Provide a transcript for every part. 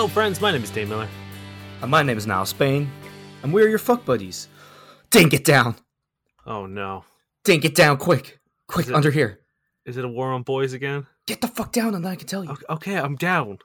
Hello, friends. My name is Dave Miller. And my name is Niall Spain, and we're your fuck buddies. Dink it down. Oh no, Dink it down quick. Quick, it- under here. is it a war on boys again? Get the fuck down and then I can tell you. Okay, I'm down.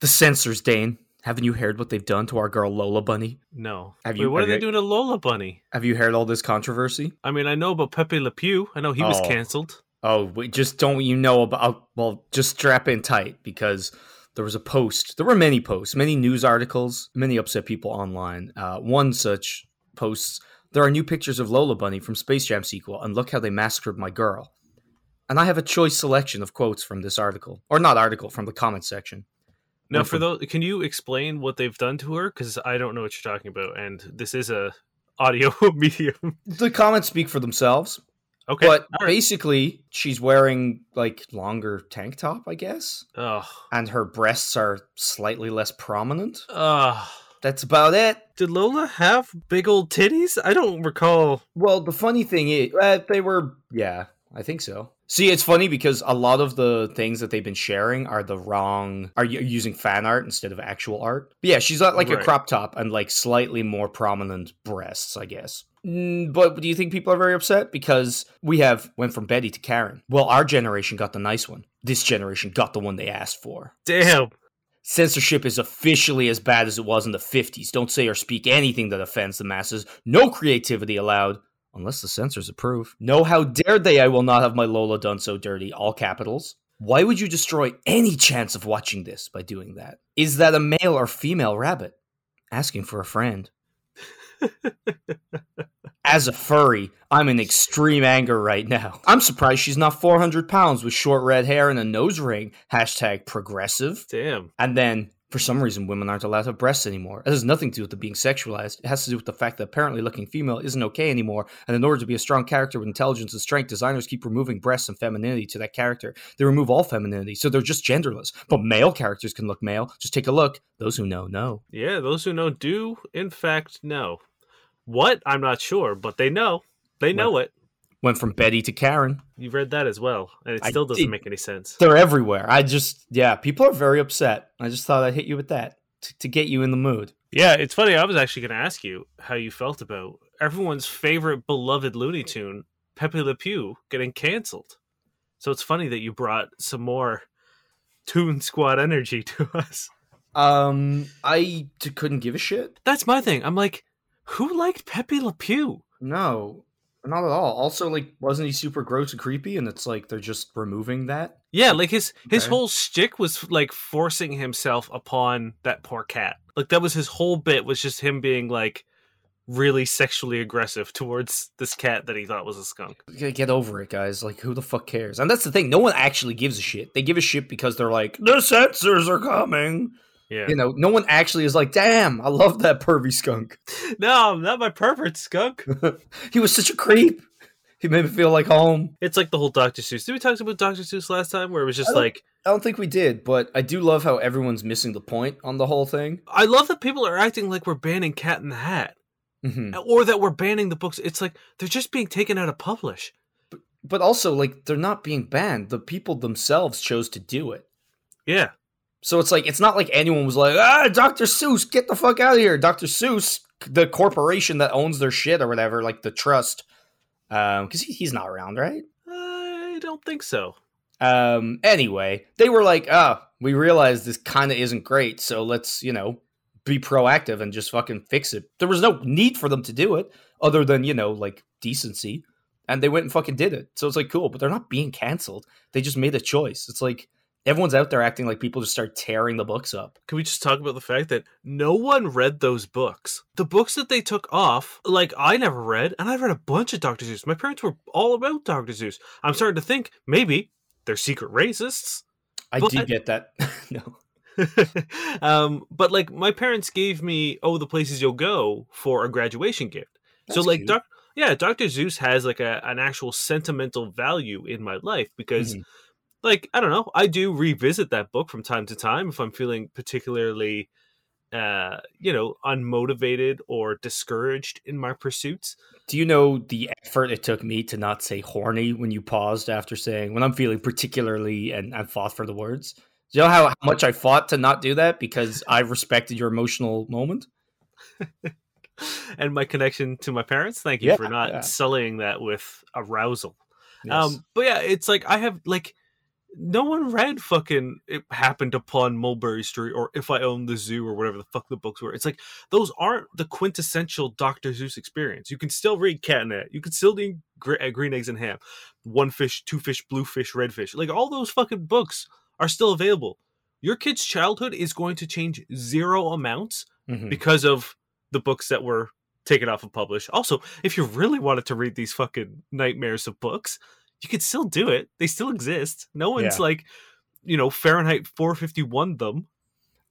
The censors, Dane. Haven't you heard what they've done to our girl Lola Bunny? No. Have Wait, you- what have are they you- doing to Lola Bunny? Have you heard all this controversy? I mean, I know about Pepe Le Pew. I know he was Oh. canceled. Oh, wait, just don't you know about? Well, just strap in tight because there was a post. There were many posts, many news articles, many upset people online. Uh, one such posts: "There are new pictures of Lola Bunny from Space Jam sequel, and look how they massacred my girl." And I have a choice selection of quotes from this article, or not article, from the comment section. Now, One for from- those, can you explain what they've done to her? Because I don't know what you're talking about, and this is a audio medium. The comments speak for themselves, Okay, but right. basically, she's wearing like longer tank top, I guess, Ugh. and her breasts are slightly less prominent. Ugh. That's about it. Did Lola have big old titties? I don't recall. Well, the funny thing is, uh, they were, yeah, I think so. See, it's funny because a lot of the things that they've been sharing are the wrong, are using fan art instead of actual art. But yeah, she's got like a crop top and like slightly more prominent breasts, I guess. Mm, But do you think people are very upset? Because we have went from Betty to Karen. Well, our generation got the nice one. This generation got the one they asked for. Damn. Censorship is officially as bad as it was in the 50s. Don't say or speak anything that offends the masses. No creativity allowed, unless the censors approve. No, how dare they? I will not have my Lola done so dirty. All capitals. Why would you destroy any chance of watching this by doing that? Is that a male or female rabbit? Asking for a friend. As a furry, I'm in extreme anger right now. I'm surprised she's not 400 pounds with short red hair and a nose ring. Hashtag progressive. Damn. And then, for some reason, women aren't allowed to have breasts anymore. It has nothing to do with it being sexualized. It has to do with the fact that apparently looking female isn't okay anymore. And in order to be a strong character with intelligence and strength, designers keep removing breasts and femininity to that character. They remove all femininity, so they're just genderless. But male characters can look male. Just take a look. Those who know, know. Yeah, those who know do, in fact, know. What? I'm not sure, but they know. They know it. Went from Betty to Karen. You've read that as well, and it I still doesn't did. make any sense. They're everywhere. I just, yeah, people are very upset. I just thought I'd hit you with that to, to get you in the mood. Yeah, it's funny. I was actually going to ask you how you felt about everyone's favorite beloved Looney Tune, Pepe Le Pew, getting canceled. So it's funny that you brought some more Toon Squad energy to us. Um, I t- couldn't give a shit. That's my thing. I'm like, who liked Pepe Le Pew? No, not at all. Also, like, wasn't he super gross and creepy? And it's like they're just removing that. Yeah, like his his Okay. whole shtick was like forcing himself upon that poor cat. Like that was his whole bit was just him being like really sexually aggressive towards this cat that he thought was a skunk. Get over it, guys. Like, who the fuck cares? And that's the thing. No one actually gives a shit. They give a shit because they're like, the censors are coming. Yeah. You know, no one actually is like, damn, I love that pervy skunk. No, not my pervert skunk. he was such a creep. He made me feel like home. It's like the whole Dr. Seuss. Did we talk about Dr. Seuss last time where it was just I like I don't think we did, but I do love how everyone's missing the point on the whole thing. I love that people are acting like we're banning Cat in the Hat hmm or that we're banning the books. It's like they're just being taken out of publish. But also, like, they're not being banned. The people themselves chose to do it. Yeah. So it's like it's not like anyone was like, ah, Dr. Seuss, get the fuck out of here. Dr. Seuss, the corporation that owns their shit or whatever, like the trust, um, because he, he's not around, right? I don't think so. Um, anyway, they were like, oh, we realize this kind of isn't great, so let's you know be proactive and just fucking fix it. There was no need for them to do it other than you know like decency, and they went and fucking did it. So it's like cool, but they're not being canceled. They just made a choice. It's like everyone's out there acting like people just start tearing the books up. Can we just talk about the fact that no one read those books? The books that they took off, like I never read, and I read a bunch of Dr. Seuss. My parents were all about Dr. Seuss. I'm starting to think maybe they're secret racists. I But- do get that. no. um, but like my parents gave me "Oh, the Places You'll Go" for a graduation gift. so like, doc- yeah, Doctor Seuss has like a an actual sentimental value in my life because, Mhm. Like, I don't know, I do revisit that book from time to time if I'm feeling particularly, uh, you know, unmotivated or discouraged in my pursuits. Do you know the effort it took me to not say horny when you paused after saying when I'm feeling particularly and, and fought for the words? Do you know how much I fought to not do that because I respected your emotional moment? and my connection to my parents. Thank you Yeah, for not yeah. sullying that with arousal. Yes. Um, but yeah, it's like I have like no one read fucking it happened upon Mulberry Street or if I own the zoo or whatever the fuck the books were. It's like those aren't the quintessential Dr. Seuss experience. You can still read Catnet. You can still read uh, Green Eggs and Ham, One Fish, Two Fish, Blue Fish, Red Fish. Like all those fucking books are still available. Your kid's childhood is going to change zero amounts Mhm. because of the books that were taken off of publish. Also, if you really wanted to read these fucking nightmares of books, you could still do it. They still exist. No one's Yeah. like, you know, Fahrenheit 451 them.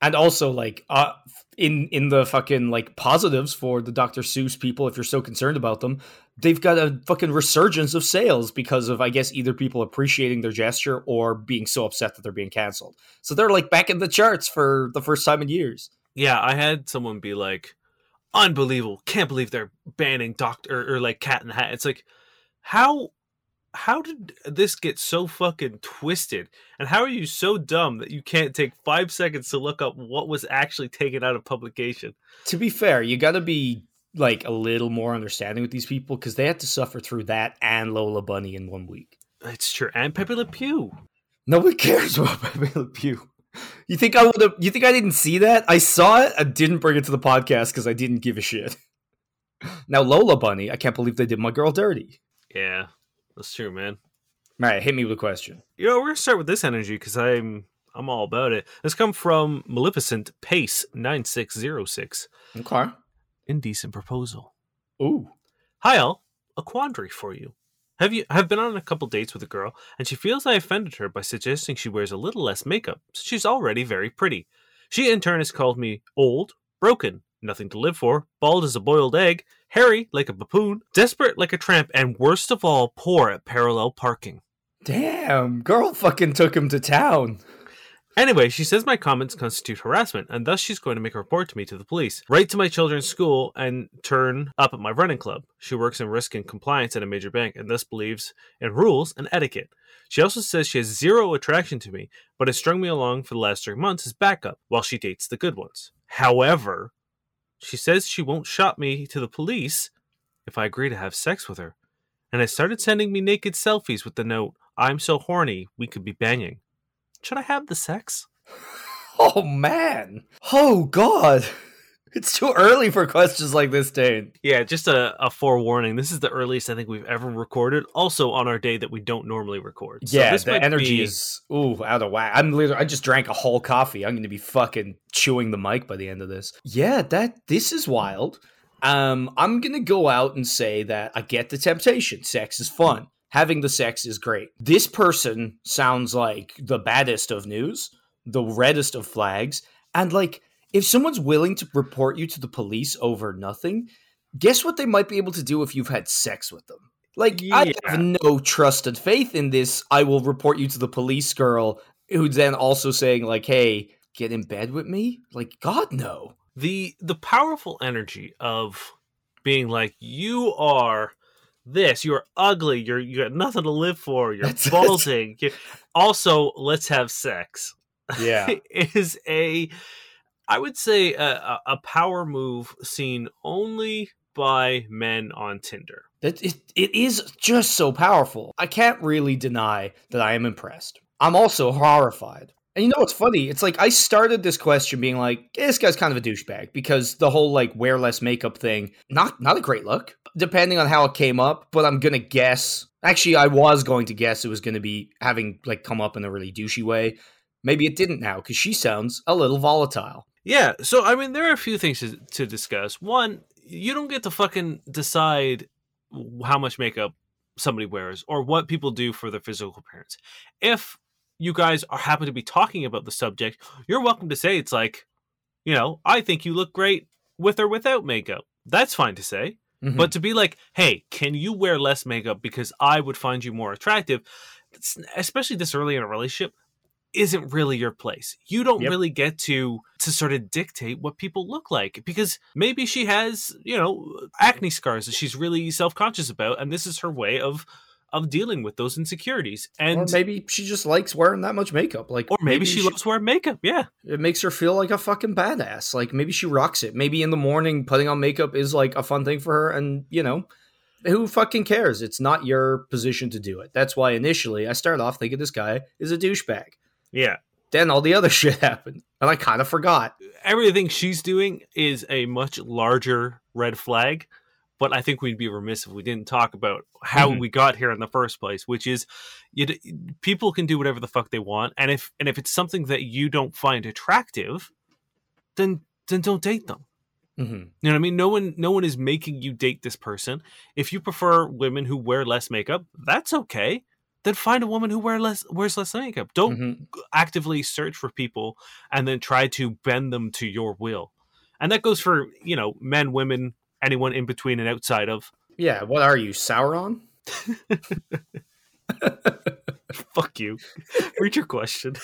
and also like uh in in the fucking like positives for the Dr. Seuss people if you're so concerned about them they've got a fucking resurgence of sales because of I guess either people appreciating their gesture or being so upset that they're being canceled so they're like back in the charts for the first time in years Yeah, I had someone be like, unbelievable. Can't believe they're banning Doctor or, or like Cat in the Hat. It's like, how how did this get so fucking twisted? And how are you so dumb that you can't take five seconds to look up what was actually taken out of publication? to be fair you got to be like a little more understanding with these people because they had to suffer through that and Lola Bunny in one week It's true. And Pepe Le Pew. Nobody cares about Pepe Le Pew. You think I would have? You think I didn't see that? I saw it. I didn't bring it to the podcast because I didn't give a shit. Now Lola Bunny, I can't believe they did my girl dirty. Yeah, that's true, man. All right, hit me with a question. You know, we're gonna start with this energy because I'm I'm all about it. This come from Maleficent Pace nine six zero six. Okay. Indecent proposal. Ooh. Hi all, a quandary for you. Have you have been on a couple dates with a girl, and she feels I offended her by suggesting she wears a little less makeup, since she's already very pretty. She in turn has called me old, broken, nothing to live for, bald as a boiled egg, hairy like a baboon, desperate like a tramp, and worst of all, poor at parallel parking. Damn, girl fucking took him to town. Anyway, she says my comments constitute harassment, and thus she's going to make a report to me to the police, write to my children's school, and turn up at my running club. She works in risk and compliance at a major bank, and thus believes in rules and etiquette. She also says she has zero attraction to me, but has strung me along for the last three months as backup while she dates the good ones. However, she says she won't shop me to the police if I agree to have sex with her, and has started sending me naked selfies with the note, I'm so horny, we could be banging. Should I have the sex? Oh man. Oh god. It's too early for questions like this, Dane. Yeah, just a, a forewarning. This is the earliest I think we've ever recorded. Also on our day that we don't normally record. So yeah, the energy be- is ooh out of whack. I'm literally I just drank a whole coffee. I'm going to be fucking chewing the mic by the end of this. Yeah, that this is wild. Um, I'm going to go out and say that I get the temptation. Sex is fun. Having the sex is great. This person sounds like the baddest of news, the reddest of flags, and like if someone's willing to report you to the police over nothing, guess what they might be able to do if you've had sex with them? Like, I have no trust and faith in this. I will report you to the police girl, who's then also saying, like, hey, get in bed with me? Like, God, no. the the powerful energy of being like you are this you're ugly you're you got nothing to live for you're That's- balding also let's have sex Yeah. is a i would say a, a, power move seen only by men on tinder That it, it is just so powerful. I can't really deny that I am impressed. I'm also horrified. And you know what's funny? It's like I started this question being like, "Eh, this guy's kind of a douchebag because the whole like wear less makeup thing, not not a great look. Depending on how it came up, but I'm gonna guess. Actually, I was going to guess it was gonna be having like come up in a really douchey way. Maybe it didn't now because she sounds a little volatile. Yeah, so I mean, there are a few things to, to discuss. One, you don't get to fucking decide how much makeup somebody wears or what people do for their physical appearance. If you guys are happen to be talking about the subject, you're welcome to say it's like, you know, I think you look great with or without makeup. That's fine to say. Mhm. But to be like, hey, can you wear less makeup because I would find you more attractive, especially this early in a relationship, isn't really your place. You don't Yep. really get to to sort of dictate what people look like because maybe she has, you know, acne scars that she's really self-conscious about and this is her way of of dealing with those insecurities. And or maybe she just likes wearing that much makeup. Like, or maybe, she, loves wearing makeup. Yeah, it makes her feel like a fucking badass. Like maybe she rocks it. Maybe in the morning putting on makeup is like a fun thing for her, and you know, who fucking cares? It's not your position to do it. That's why initially I started off thinking this guy is a douchebag. Yeah. Then all the other shit happened, and I kind of forgot. Everything she's doing is a much larger red flag. But I think we'd be remiss if we didn't talk about how Mhm. we got here in the first place, which is you people can do whatever the fuck they want, and if and if it's something that you don't find attractive, then then don't date them. hmm You know what I mean? No one no one is making you date this person. If you prefer women who wear less makeup, that's okay. Then find a woman who wear less wears less makeup. Don't hmm actively search for people and then try to bend them to your will. And that goes for, you know, men, women, anyone in between and outside of. Yeah. What are you, Sauron? Fuck you. Read your question.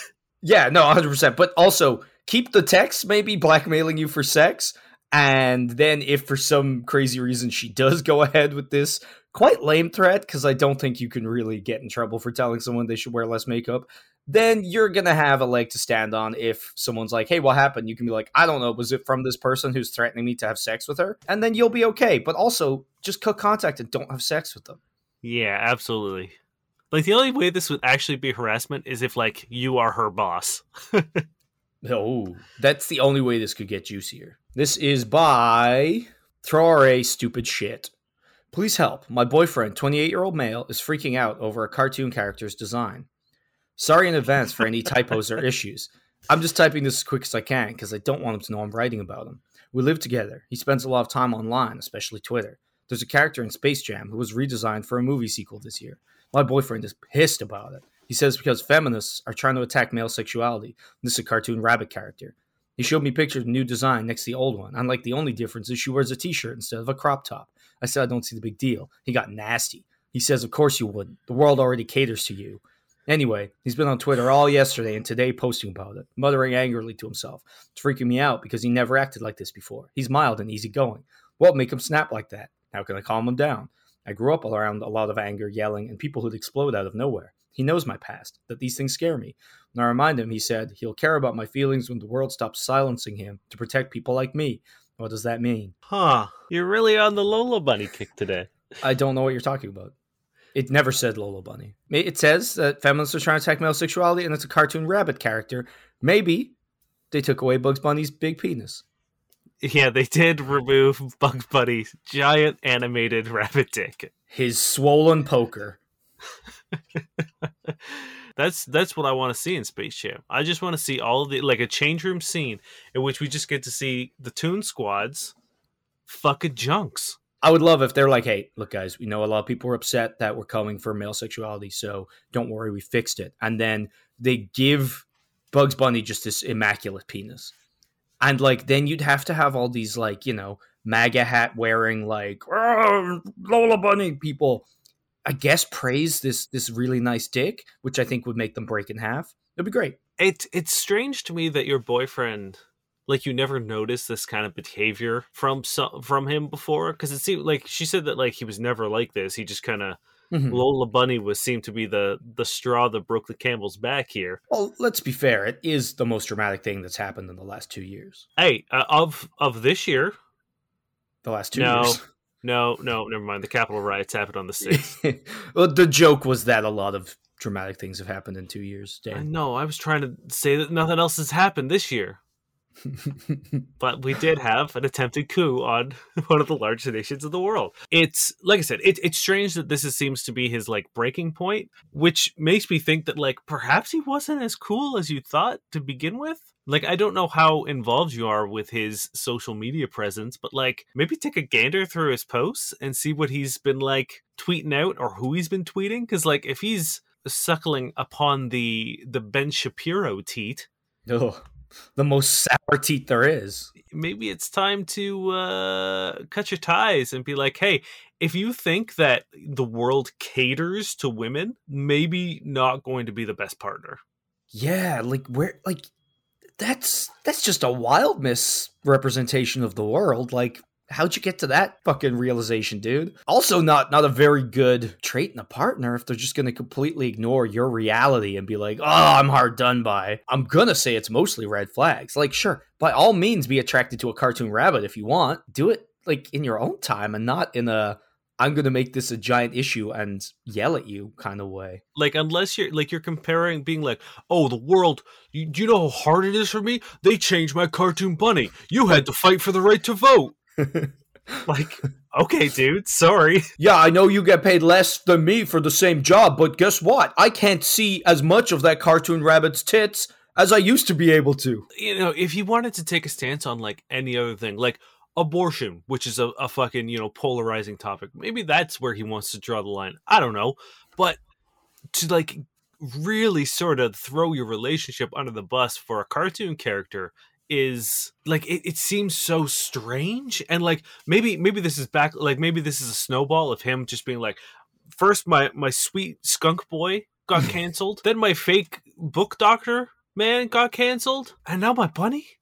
Yeah, no, 100%. But also, keep the text maybe blackmailing you for sex. And then, if for some crazy reason she does go ahead with this quite lame threat, because I don't think you can really get in trouble for telling someone they should wear less makeup, then you're to have a leg to stand on if someone's like, hey, what happened? You can be like, I don't know. Was it from this person who's threatening me to have sex with her? And then you'll be okay. But also, just cut contact and don't have sex with them. Yeah, absolutely. Like the only way this would actually be harassment is if like you are her boss. Oh, that's the only way this could get juicier. This is by Throre Stupid Shit. Please help. My boyfriend, 28 year old male, is freaking out over a cartoon character's design. Sorry in advance for any typos or issues. I'm just typing this as quick as I can because I don't want him to know I'm writing about him. We live together. He spends a lot of time online, especially Twitter. There's a character in Space Jam who was redesigned for a movie sequel this year. My boyfriend is pissed about it. He says because feminists are trying to attack male sexuality. This is a cartoon rabbit character. He showed me pictures of new design next to the old one. I'm the only difference is she wears a t shirt instead of a crop top. I said, I don't see the big deal. He got nasty. He says, Of course you wouldn't. The world already caters to you. Anyway, he's been on Twitter all yesterday and today posting about it, muttering angrily to himself. It's freaking me out because he never acted like this before. He's mild and easygoing. What make him snap like that? How can I calm him down? I grew up around a lot of anger, yelling, and people who'd explode out of nowhere. He knows my past, that these things scare me. When I remind him, he said, he'll care about my feelings when the world stops silencing him to protect people like me. What does that mean? Huh. You're really on the Lola Bunny kick today. I don't know what you're talking about. It never said Lola Bunny. It says that feminists are trying to attack male sexuality and it's a cartoon rabbit character. Maybe they took away Bugs Bunny's big penis. Yeah, they did remove Bugs Bunny's giant animated rabbit dick. His swollen poker. That's that's what I want to see in Space Jam. I just want to see all the like a change room scene in which we just get to see the Toon Squads fucking junks. I would love if they're like, hey, look, guys, we know a lot of people were upset that we're coming for male sexuality, so don't worry, we fixed it. And then they give Bugs Bunny just this immaculate penis. And like, then you'd have to have all these, like, you know, MAGA hat wearing, like, "Oh, Lola Bunny people, I guess, praise this this really nice dick, which I think would make them break in half. It'd be great. It it's strange to me that your boyfriend like you never noticed this kind of behavior from some, from him before because it seemed like she said that like he was never like this. He just kind of Mhm. Lola Bunny was seemed to be the the straw that broke the camel's back here. Well, let's be fair. It is the most dramatic thing that's happened in the last two years. Hey, uh, of of this year, The last two No. years. no, no, never mind. The Capitol riots happened on the sixth. well, the joke was that a lot of dramatic things have happened in two years. I know. I was trying to say that nothing else has happened this year, but we did have an attempted coup on one of the largest nations of the world. It's like I said, it, it's strange that this is, seems to be his like breaking point, which makes me think that like perhaps he wasn't as cool as you thought to begin with. Like I don't know how involved you are with his social media presence, but like maybe take a gander through his posts and see what he's been like tweeting out or who he's been tweeting. Because like if he's suckling upon the the Ben Shapiro teat, Ugh, the most sour teat there is. maybe it's time to uh, cut your ties and be like, hey, if you think that the world caters to women, maybe not going to be the best partner. Yeah, like where, like that's that's just a wild misrepresentation of the world. Like how'd you get to that fucking realization, dude? Also, not not a very good trait in a partner if they're just to completely ignore your reality and be like, "Oh, I'm hard done by." I'm gonna say it's mostly red flags. Like, sure, by all means, be attracted to a cartoon rabbit if you want. Do it like in your own time and not in a I'm going to make this a giant issue and yell at you kind of way. Like unless you're like you're comparing being like, "Oh, the world, you, do you know how hard it is for me? They changed my cartoon bunny. You had to fight for the right to vote." like, okay, dude, sorry. Yeah, I know you get paid less than me for the same job, but guess what? I can't see as much of that cartoon rabbit's tits as I used to be able to. You know, if he wanted to take a stance on like any other thing, like abortion, which is a, a fucking, you know, polarizing topic, maybe that's where he wants to draw the line. I don't know. But to like really sort of throw your relationship under the bus for a cartoon character is like it, it seems so strange. And like maybe maybe this is back like maybe this is a snowball of him just being like first my my sweet skunk boy got canceled. Then my fake book doctor man got canceled. And now my bunny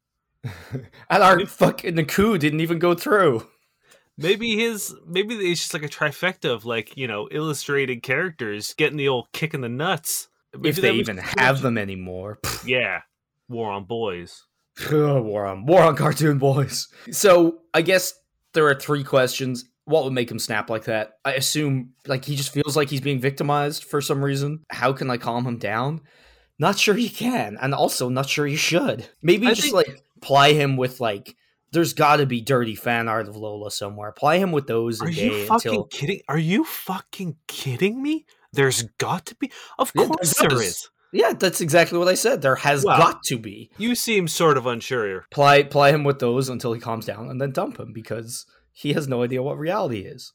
and our fucking coup didn't even go through maybe his maybe it's just like a trifecta of like you know illustrated characters getting the old kick in the nuts maybe if they even have them anymore yeah war on boys war on war on cartoon boys. So I guess there are three questions. What would make him snap like that? I assume like he just feels like he's being victimized for some reason. How can I calm him down? Not sure he can, and also not sure you should. Maybe I just think- like ply him with like there's got to be dirty fan art of Lola somewhere. Ply him with those. Are you fucking until... kidding? Are you fucking kidding me? There's got to be. Of yeah, course there is. Yeah, that's exactly what I said. There has well, got to be. You seem sort of unsure here. Ply ply him with those until he calms down, and then dump him because he has no idea what reality is.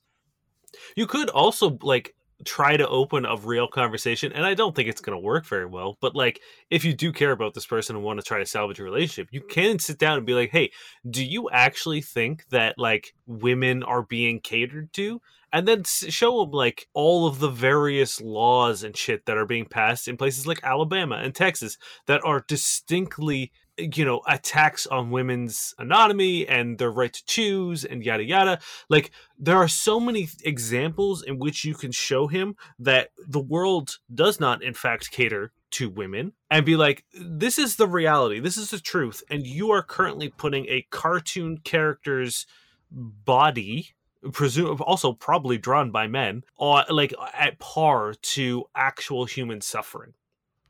You could also like try to open a real conversation, and I don't think it's going to work very well. But like, if you do care about this person and want to try to salvage a relationship, you can sit down and be like, "Hey, do you actually think that like women are being catered to?" and then show them like all of the various laws and shit that are being passed in places like Alabama and Texas that are distinctly you know attacks on women's anatomy and their right to choose and yada yada. Like there are so many examples in which you can show him that the world does not in fact cater to women and be like this is the reality. This is the truth. And you are currently putting a cartoon character's body presume also probably drawn by men, or like at par to actual human suffering.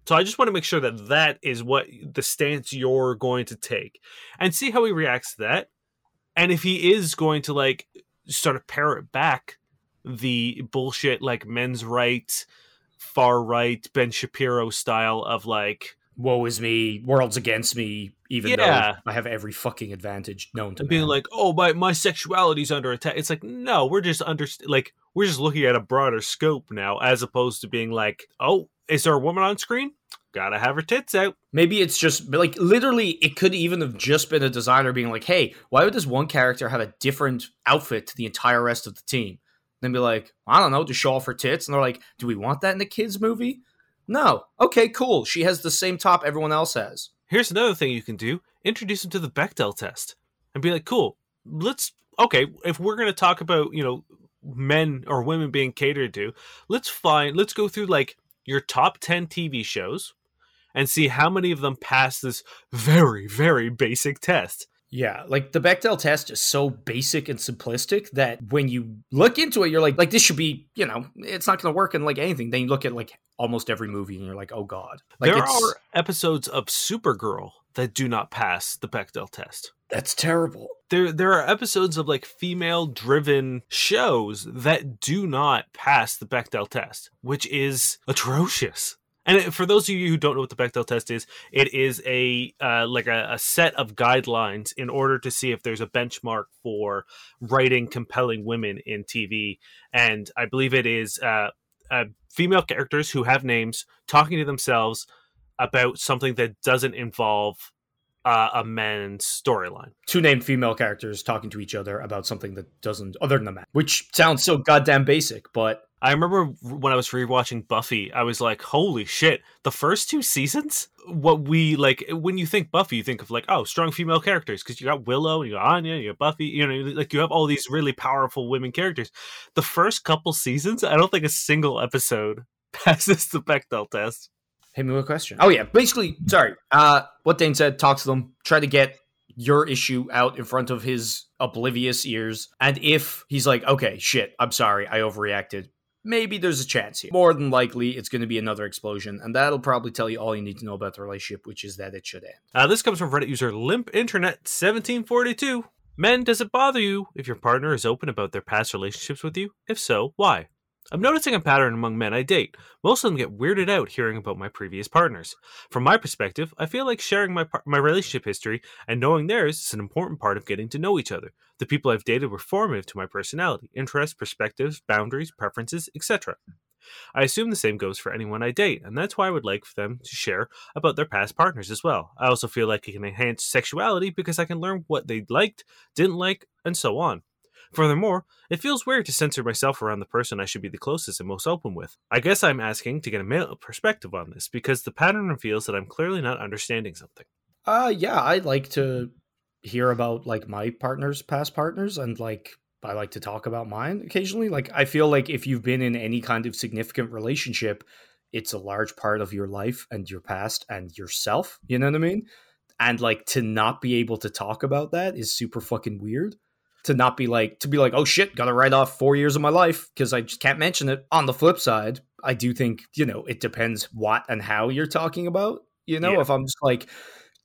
So I just want to make sure that that is what the stance you're going to take, and see how he reacts to that. And if he is going to like sort of parrot back the bullshit like men's right, far right, Ben Shapiro style of like woe is me, world's against me, even yeah. though I have every fucking advantage known to being like, oh my my sexuality's under attack. It's like no, we're just under like we're just looking at a broader scope now, as opposed to being like, oh, is there a woman on screen? Gotta have her tits out. Maybe it's just like literally, it could even have just been a designer being like, hey, why would this one character have a different outfit to the entire rest of the team? Then be like, I don't know, to show off her tits. And they're like, do we want that in the kids' movie? No. Okay, cool. She has the same top everyone else has. Here's another thing you can do introduce them to the Bechdel test and be like, cool, let's, okay, if we're going to talk about, you know, men or women being catered to, let's find, let's go through like your top 10 TV shows and see how many of them pass this very, very basic test. Yeah, like the Bechdel test is so basic and simplistic that when you look into it, you're like, like this should be, you know, it's not going to work in like anything. Then you look at like almost every movie and you're like, oh god. Like there are episodes of Supergirl that do not pass the Bechdel test. That's terrible. There, there are episodes of like female-driven shows that do not pass the Bechdel test, which is atrocious. And for those of you who don't know what the Bechdel test is, it is a uh, like a, a, set of guidelines in order to see if there's a benchmark for writing compelling women in TV. And I believe it is uh, uh, female characters who have names talking to themselves about something that doesn't involve uh, a man's storyline. Two named female characters talking to each other about something that doesn't, other than a man, which sounds so goddamn basic, but I remember when I was rewatching Buffy, I was like, "Holy shit!" The first two seasons, what we like when you think Buffy, you think of like, oh, strong female characters because you got Willow, you got Anya, you got Buffy, you know, like you have all these really powerful women characters. The first couple seasons, I don't think a single episode passes the Bechdel test. Hit me with a question. Oh yeah, basically, sorry. Uh, what Dane said: talk to them, try to get your issue out in front of his oblivious ears, and if he's like, okay, shit, I'm sorry, I overreacted maybe there's a chance here. More than likely, it's going to be another explosion, and that'll probably tell you all you need to know about the relationship, which is that it should end. Uh, this comes from Reddit user Limp Internet 1742. Men, does it bother you if your partner is open about their past relationships with you? If so, why? I'm noticing a pattern among men I date. Most of them get weirded out hearing about my previous partners. From my perspective, I feel like sharing my my relationship history and knowing theirs is an important part of getting to know each other. The people I've dated were formative to my personality, interests, perspectives, boundaries, preferences, etc. I assume the same goes for anyone I date, and that's why I would like for them to share about their past partners as well. I also feel like it can enhance sexuality because I can learn what they liked, didn't like, and so on. Furthermore, it feels weird to censor myself around the person I should be the closest and most open with. I guess I'm asking to get a male perspective on this because the pattern reveals that I'm clearly not understanding something. Uh yeah, I'd like to hear about like my partner's past partners and like I like to talk about mine occasionally. Like I feel like if you've been in any kind of significant relationship, it's a large part of your life and your past and yourself, you know what I mean? And like to not be able to talk about that is super fucking weird to not be like to be like oh shit gotta write off four years of my life because i just can't mention it. On the flip side i do think you know it depends what and how you're talking about you know? Yeah. if i'm just like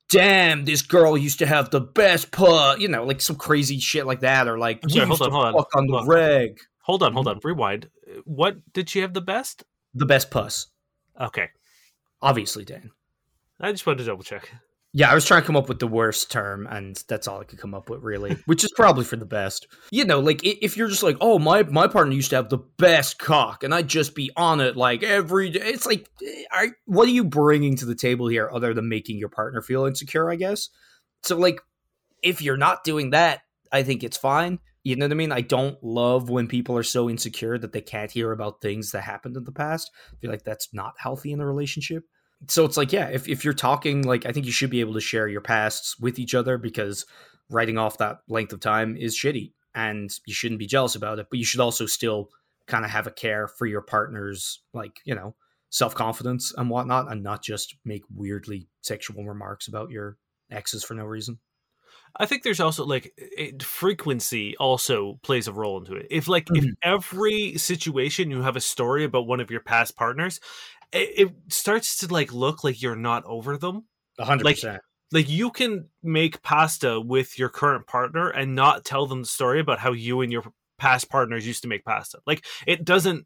damn this girl used to have the best put you know like some crazy shit like that or like sorry, hold on hold on. on the reg. Hold on hold on. Rewind. What did she have the best? The best puss okay. Obviously dan. I just wanted to double check yeah, I was trying to come up with the worst term, and that's all I could come up with, really, which is probably for the best. You know, like if you're just like, oh, my my partner used to have the best cock, and I'd just be on it like every day. It's like, eh, I, what are you bringing to the table here other than making your partner feel insecure? I guess. So, like, if you're not doing that, I think it's fine. You know what I mean? I don't love when people are so insecure that they can't hear about things that happened in the past. I feel like that's not healthy in a relationship so it's like yeah if, if you're talking like i think you should be able to share your pasts with each other because writing off that length of time is shitty and you shouldn't be jealous about it but you should also still kind of have a care for your partner's like you know self-confidence and whatnot and not just make weirdly sexual remarks about your exes for no reason I think there's also like it, frequency also plays a role into it. If like mm-hmm. if every situation you have a story about one of your past partners, it, it starts to like look like you're not over them. hundred like, percent. Like you can make pasta with your current partner and not tell them the story about how you and your past partners used to make pasta. Like it doesn't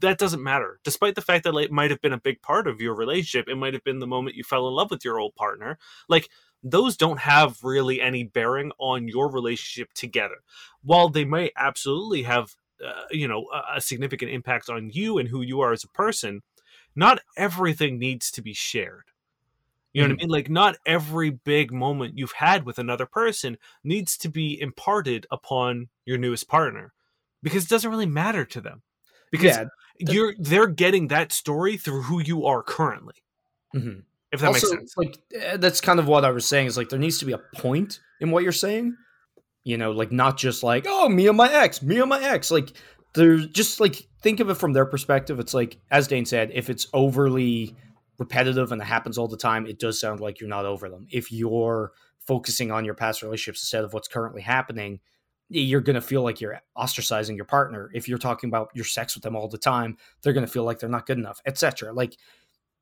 that doesn't matter. Despite the fact that it might have been a big part of your relationship, it might have been the moment you fell in love with your old partner. Like those don't have really any bearing on your relationship together. While they may absolutely have uh, you know a, a significant impact on you and who you are as a person, not everything needs to be shared. You know what I mm. mean? Like, not every big moment you've had with another person needs to be imparted upon your newest partner because it doesn't really matter to them. Because yeah, you're they're getting that story through who you are currently. Mm-hmm. If that also, makes sense. Like eh, that's kind of what I was saying. Is like there needs to be a point in what you're saying. You know, like not just like, oh, me and my ex, me and my ex. Like there's just like think of it from their perspective. It's like, as Dane said, if it's overly repetitive and it happens all the time, it does sound like you're not over them. If you're focusing on your past relationships instead of what's currently happening, you're going to feel like you're ostracizing your partner. If you're talking about your sex with them all the time, they're going to feel like they're not good enough, etc. Like,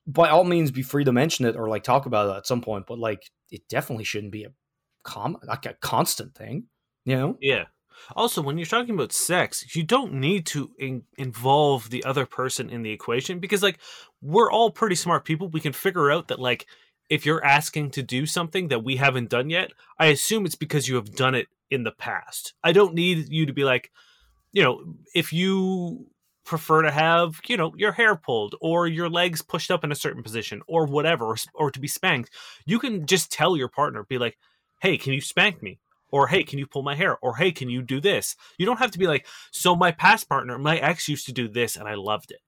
by all means, be free to mention it or like talk about it at some point, but like, it definitely shouldn't be a com like a constant thing, you know? Yeah. Also, when you're talking about sex, you don't need to in- involve the other person in the equation because, like, we're all pretty smart people. We can figure out that, like, if you're asking to do something that we haven't done yet, I assume it's because you have done it in the past. I don't need you to be like, you know, if you prefer to have, you know, your hair pulled or your legs pushed up in a certain position or whatever, or, or to be spanked, you can just tell your partner, be like, hey, can you spank me? Or hey can you pull my hair or hey can you do this you don't have to be like so my past partner my ex used to do this and i loved it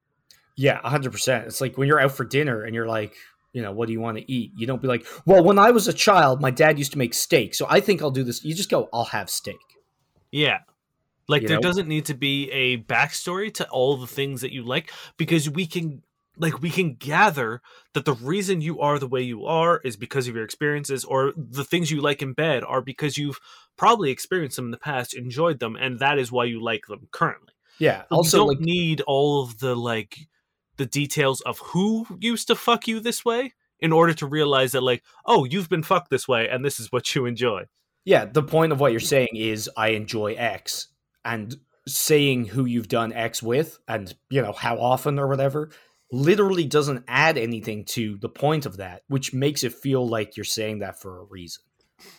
Yeah, 100%. It's like when you're out for dinner and you're like, you know, what do you want to eat? You don't be like, well, when I was a child, my dad used to make steak. So I think I'll do this. You just go, I'll have steak. yeah like You there know? doesn't need to be a backstory to all the things that you like because we can like we can gather that the reason you are the way you are is because of your experiences or the things you like in bed are because you've probably experienced them in the past enjoyed them and that is why you like them currently Yeah. Also, you don't like, need all of the like the details of who used to fuck you this way in order to realize that like oh you've been fucked this way and this is what you enjoy yeah, the point of what you're saying is I enjoy X and saying who you've done X with and, you know, how often or whatever literally doesn't add anything to the point of that, which makes it feel like you're saying that for a reason.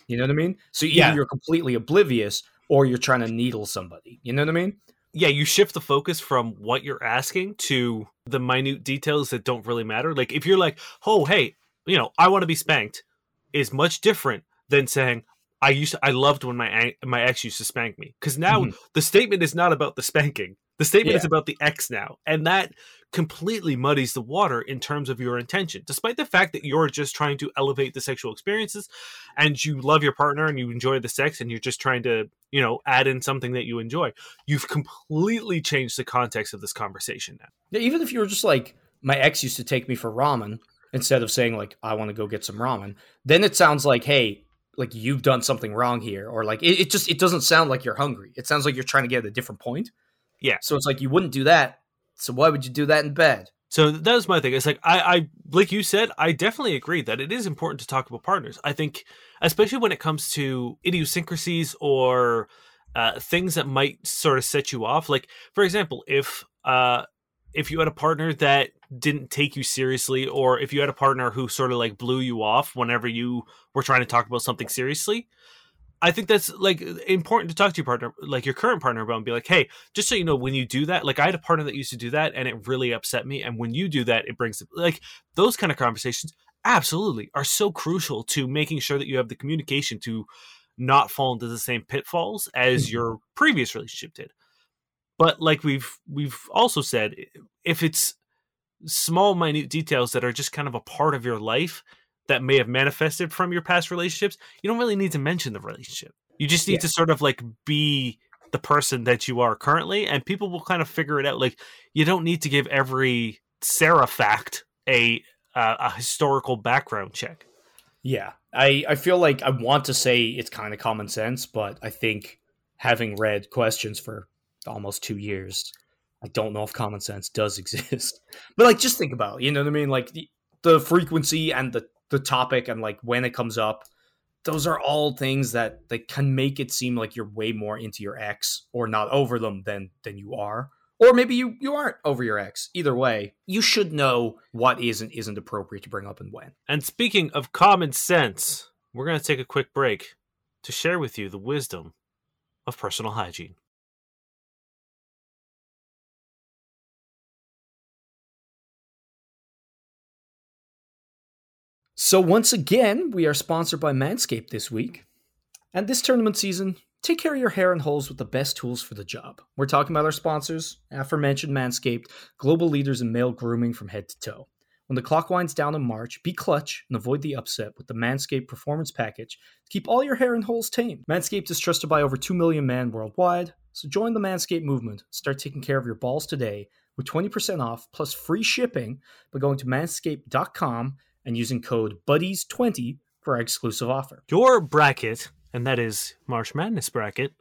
You know what I mean? So either Yeah. you're completely oblivious or you're trying to needle somebody. You know what I mean? yeah you shift the focus from what you're asking to the minute details that don't really matter like if you're like oh hey you know i want to be spanked is much different than saying i used to, i loved when my my ex used to spank me because now Mhm. the statement is not about the spanking the statement Yeah. is about the ex now and that completely muddies the water in terms of your intention despite the fact that you're just trying to elevate the sexual experiences and you love your partner and you enjoy the sex and you're just trying to you know add in something that you enjoy you've completely changed the context of this conversation now Yeah, even if you were just like, my ex used to take me for ramen instead of saying like, I want to go get some ramen, then it sounds like, hey, like you've done something wrong here, or like it, it just it doesn't sound like you're hungry. It sounds like you're trying to get at a different point. Yeah. So it's like you wouldn't do that. So why would you do that in bed? so that was my thing. It's like I, I like you said i definitely agree that it is important to talk about partners. I think especially when it comes to idiosyncrasies or uh, things that might sort of set you off. Like for example if uh if you had a partner that didn't take you seriously or if you had a partner who sort of like blew you off whenever you were trying to talk about something seriously i think that's like important to talk to your partner like your current partner about and be like hey just so you know when you do that like i had a partner that used to do that and it really upset me and when you do that it brings like those kind of conversations absolutely are so crucial to making sure that you have the communication to not fall into the same pitfalls as Mhm. your previous relationship did but like we've we've also said if it's small minute details that are just kind of a part of your life that may have manifested from your past relationships you don't really need to mention the relationship you just need Yeah. to sort of like be the person that you are currently and people will kind of figure it out like you don't need to give every sarah fact a uh, a historical background check Yeah, I I feel like I want to say it's kind of common sense, but I think having read questions for almost two years, I don't know if common sense does exist. But like, just think about, it, you know what I mean? Like the, the frequency and the the topic and like when it comes up, those are all things that that can make it seem like you're way more into your ex or not over them than than you are. Or maybe you, you aren't over your ex. Either way, you should know what is and isn't appropriate to bring up and when. and speaking of common sense we're going to take a quick break to share with you the wisdom of personal hygiene So, once again, we are sponsored by Manscaped this week. And this tournament season, take care of your hair and holes with the best tools for the job. We're talking about our sponsors, aforementioned Manscaped, global leaders in male grooming from head to toe. When the clock winds down in March, be clutch and avoid the upset with the Manscaped Performance Package to keep all your hair and holes tame. Manscaped is trusted by over 2 million men worldwide, so join the Manscaped movement. Start taking care of your balls today with 20% off plus free shipping by going to manscaped.com and using code BUDDIES20 for our exclusive offer. Your bracket, and that is March Madness bracket,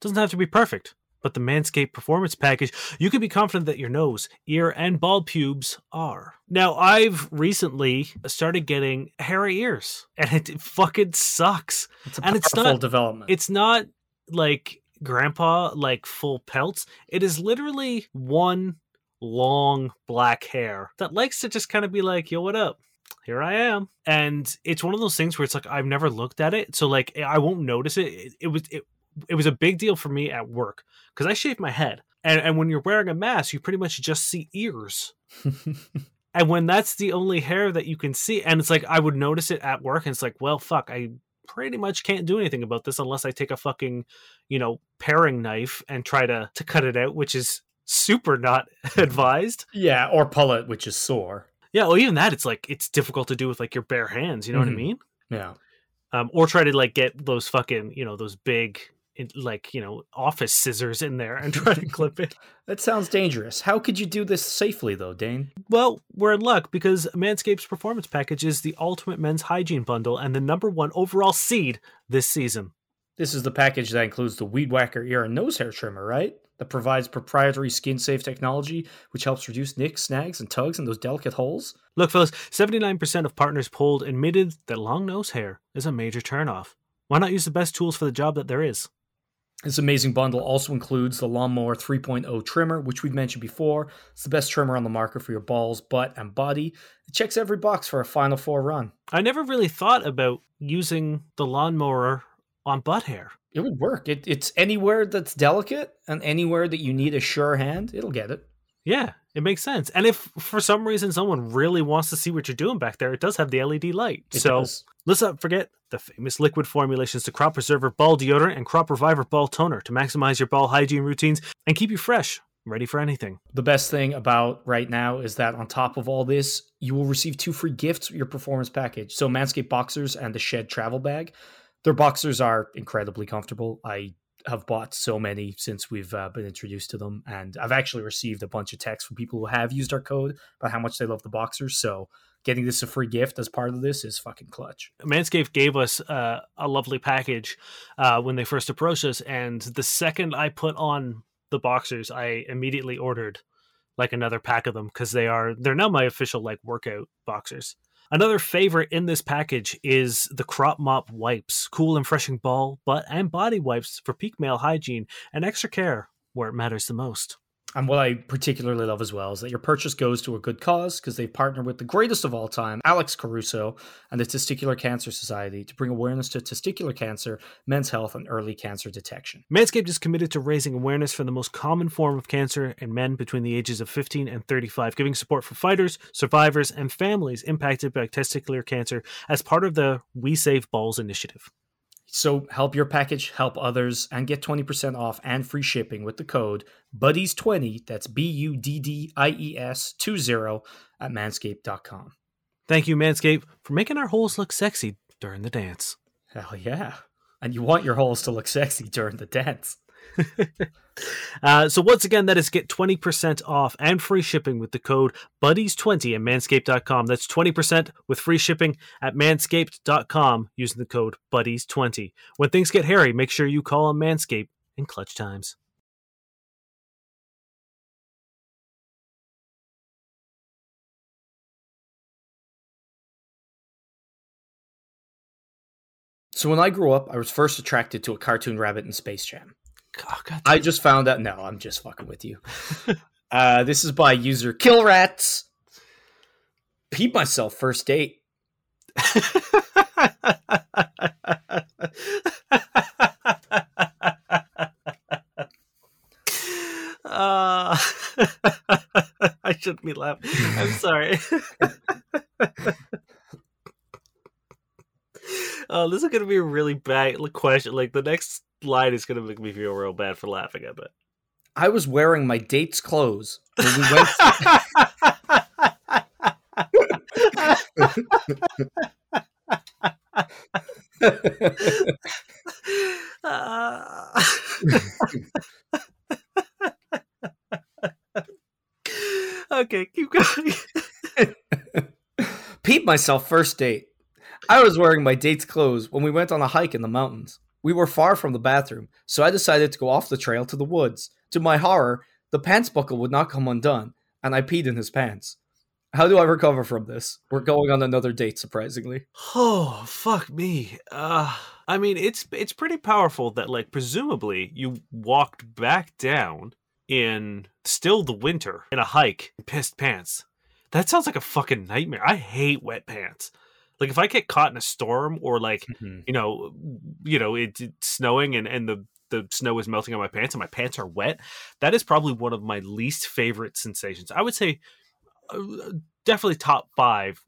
doesn't have to be perfect, but the Manscaped Performance Package, you can be confident that your nose, ear, and bald pubes are. Now, I've recently started getting hairy ears, and it fucking sucks. It's a And it's not- development. It's not like grandpa, like full pelts. It is literally one long black hair that likes to just kind of be like, yo, what up? Here I am. And it's one of those things where it's like I've never looked at it. So like I won't notice it. It, it was it, it was a big deal for me at work because I shaved my head. And and when you're wearing a mask, you pretty much just see ears. And when that's the only hair that you can see, and it's like I would notice it at work, and it's like, well, fuck, I pretty much can't do anything about this unless I take a fucking, you know, paring knife and try to to cut it out, which is super not advised. Yeah, or pull it, which is sore. Yeah, well, even that, it's like it's difficult to do with like your bare hands. You know Mhm. what I mean? Yeah. Um, or try to like get those fucking, you know, those big, like you know, office scissors in there and try to clip it. That sounds dangerous. How could you do this safely, though, Dane? Well, we're in luck because Manscaped's performance package is the ultimate men's hygiene bundle and the number one overall seed this season. This is the package that includes the Weed Whacker ear and nose hair trimmer, right? That provides proprietary skin safe technology, which helps reduce nicks, snags, and tugs in those delicate holes. Look, fellas, 79% of partners polled admitted that long nose hair is a major turnoff. Why not use the best tools for the job that there is? This amazing bundle also includes the Lawnmower 3.0 trimmer, which we've mentioned before. It's the best trimmer on the market for your balls, butt, and body. It checks every box for a Final Four run. I never really thought about using the lawnmower on butt hair. It would work. It, it's anywhere that's delicate and anywhere that you need a sure hand, it'll get it. Yeah, it makes sense. And if for some reason someone really wants to see what you're doing back there, it does have the LED light. It so does. let's not forget the famous liquid formulations to Crop Preserver Ball Deodorant and Crop Reviver Ball Toner to maximize your ball hygiene routines and keep you fresh, ready for anything. The best thing about right now is that on top of all this, you will receive two free gifts with your performance package. So Manscaped Boxers and the Shed Travel Bag. Their boxers are incredibly comfortable. I have bought so many since we've uh, been introduced to them, and I've actually received a bunch of texts from people who have used our code about how much they love the boxers. So getting this a free gift as part of this is fucking clutch. Manscaped gave us uh, a lovely package uh, when they first approached us, and the second I put on the boxers, I immediately ordered like another pack of them because they are they're now my official like workout boxers. Another favorite in this package is the Crop Mop wipes, cool and freshing ball, butt, and body wipes for peak male hygiene and extra care where it matters the most. And what I particularly love as well is that your purchase goes to a good cause because they've partnered with the greatest of all time, Alex Caruso, and the Testicular Cancer Society to bring awareness to testicular cancer, men's health, and early cancer detection. Manscaped is committed to raising awareness for the most common form of cancer in men between the ages of 15 and 35, giving support for fighters, survivors, and families impacted by testicular cancer as part of the We Save Balls initiative. So help your package help others and get 20% off and free shipping with the code BUDDIES20, that's B U D D I E S 20 at manscaped.com. Thank you, Manscaped, for making our holes look sexy during the dance. Hell yeah. And you want your holes to look sexy during the dance. Uh, so once again, that is get 20% off and free shipping with the code BUDDIES20 at manscaped.com. That's 20% with free shipping at manscaped.com using the code BUDDIES20. When things get hairy, make sure you call on Manscaped in clutch times. So when I grew up, I was first attracted to a cartoon rabbit in Space Jam. Oh, God I just found out. No, I'm just fucking with you. uh, this is by user Kill Rats. Peep myself first date. Uh, I shouldn't be laughing. I'm sorry. oh, this is gonna be a really bad question. Like the next line is gonna make me feel real bad for laughing at it. I was wearing my date's clothes when we went. Uh, okay, keep going. Peep myself first date. I was wearing my date's clothes when we went on a hike in the mountains. We were far from the bathroom, so I decided to go off the trail to the woods. To my horror, the pants buckle would not come undone, and I peed in his pants. How do I recover from this? We're going on another date, surprisingly. Oh fuck me. Uh I mean it's it's pretty powerful that like presumably you walked back down in still the winter in a hike in pissed pants. That sounds like a fucking nightmare. I hate wet pants. Like if I get caught in a storm or like you know you know it, it's snowing and and the the snow is melting on my pants and my pants are wet that is probably one of my least favorite sensations i would say uh, definitely top five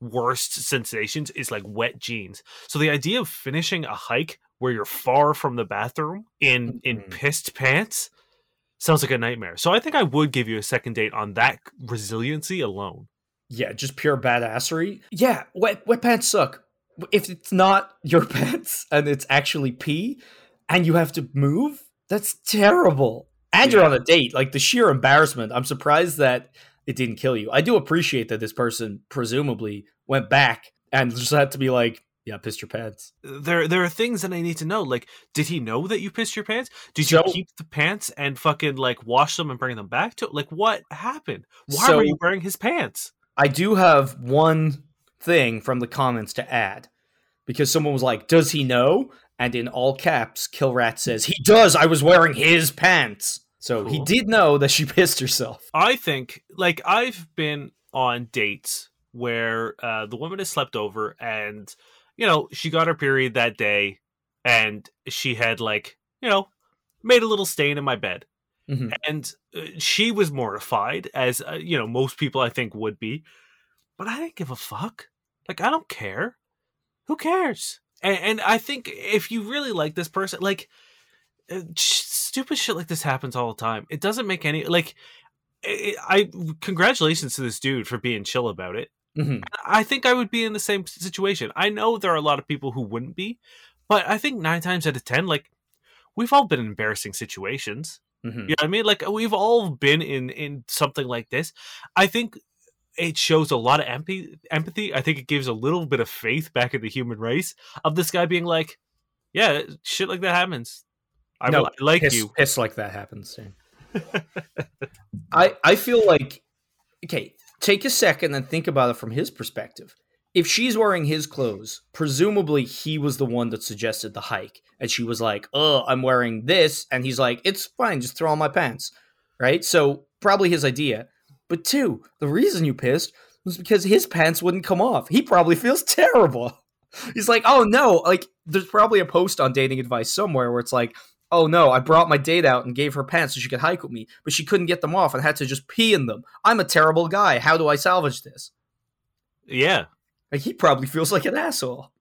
worst sensations is like wet jeans. So the idea of finishing a hike where you're far from the bathroom in in Mhm. pissed pants sounds like a nightmare. So I think I would give you a second date on that resiliency alone. Yeah, just pure badassery. Yeah, wet wet pants suck. If it's not your pants and it's actually pee, and you have to move, that's terrible. And you're on a date. Like the sheer embarrassment. I'm surprised that it didn't kill you. I do appreciate that this person presumably went back and just had to be like, "Yeah, pissed your pants." There there are things that I need to know. Like, did he know that you pissed your pants? Did So- you keep the pants and fucking like wash them and bring them back to like what happened? Why So- were you wearing his pants? I do have one thing from the comments to add because someone was like, "Does he know?" And in all caps, Killrat says, "He does. I was wearing his pants." So he did know that she pissed herself. I think like I've been on dates where uh, the woman has slept over and you know she got her period that day and she had like you know made a little stain in my bed Mhm. and uh, she was mortified as uh, you know most people I think would be but I didn't give a fuck like I don't care who cares and, and I think if you really like this person like uh, sh- stupid shit like this happens all the time it doesn't make any like I, I congratulations to this dude for being chill about it. Mhm. I think I would be in the same situation. I know there are a lot of people who wouldn't be, but I think nine times out of ten, like we've all been in embarrassing situations. Mhm. You know what I mean? Like we've all been in in something like this. I think it shows a lot of empathy. Empathy. I think it gives a little bit of faith back in the human race of this guy being like, "Yeah, shit like that happens. I, No, I like piss, you." piss like that happens. I I feel like okay, take a second and think about it from his perspective. If she's wearing his clothes, presumably he was the one that suggested the hike, and she was like, "Oh, I'm wearing this," and he's like, "It's fine, just throw on my pants." Right? So probably his idea. But two, the reason you pissed was because his pants wouldn't come off. He probably feels terrible. He's like, "Oh no!" Like, there's probably a post on dating advice somewhere where it's like, oh no, I brought my date out and gave her pants so she could hike with me, but she couldn't get them off and had to just pee in them. I'm a terrible guy. How do I salvage this? Yeah. Like he probably feels like an asshole.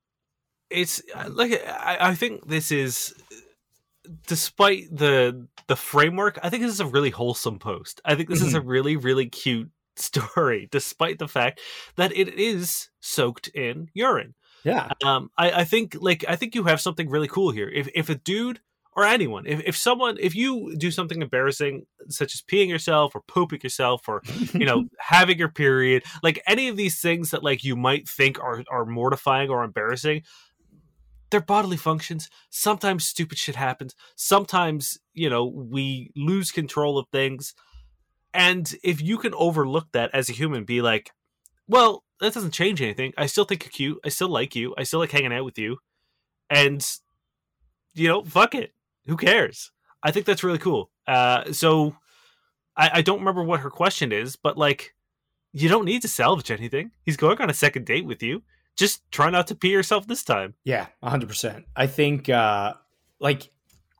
it's uh, like I, I think this is despite the the framework i think this is a really wholesome post i think this is a really really cute story despite the fact that it is soaked in urine Yeah. um i i think like i think you have something really cool here if if a dude or anyone. If, if someone if you do something embarrassing such as peeing yourself or pooping yourself or you know having your period like any of these things that like you might think are are mortifying or embarrassing they're bodily functions. Sometimes stupid shit happens. Sometimes you know we lose control of things. And if you can overlook that as a human be like well that doesn't change anything. I still think you're cute. I still like you. I still like hanging out with you. And you know fuck it who cares i think that's really cool uh so I, I don't remember what her question is, but like, you don't need to salvage anything. He's going on a second date with you. Just try not to pee yourself this time. Yeah, 100%. I think uh like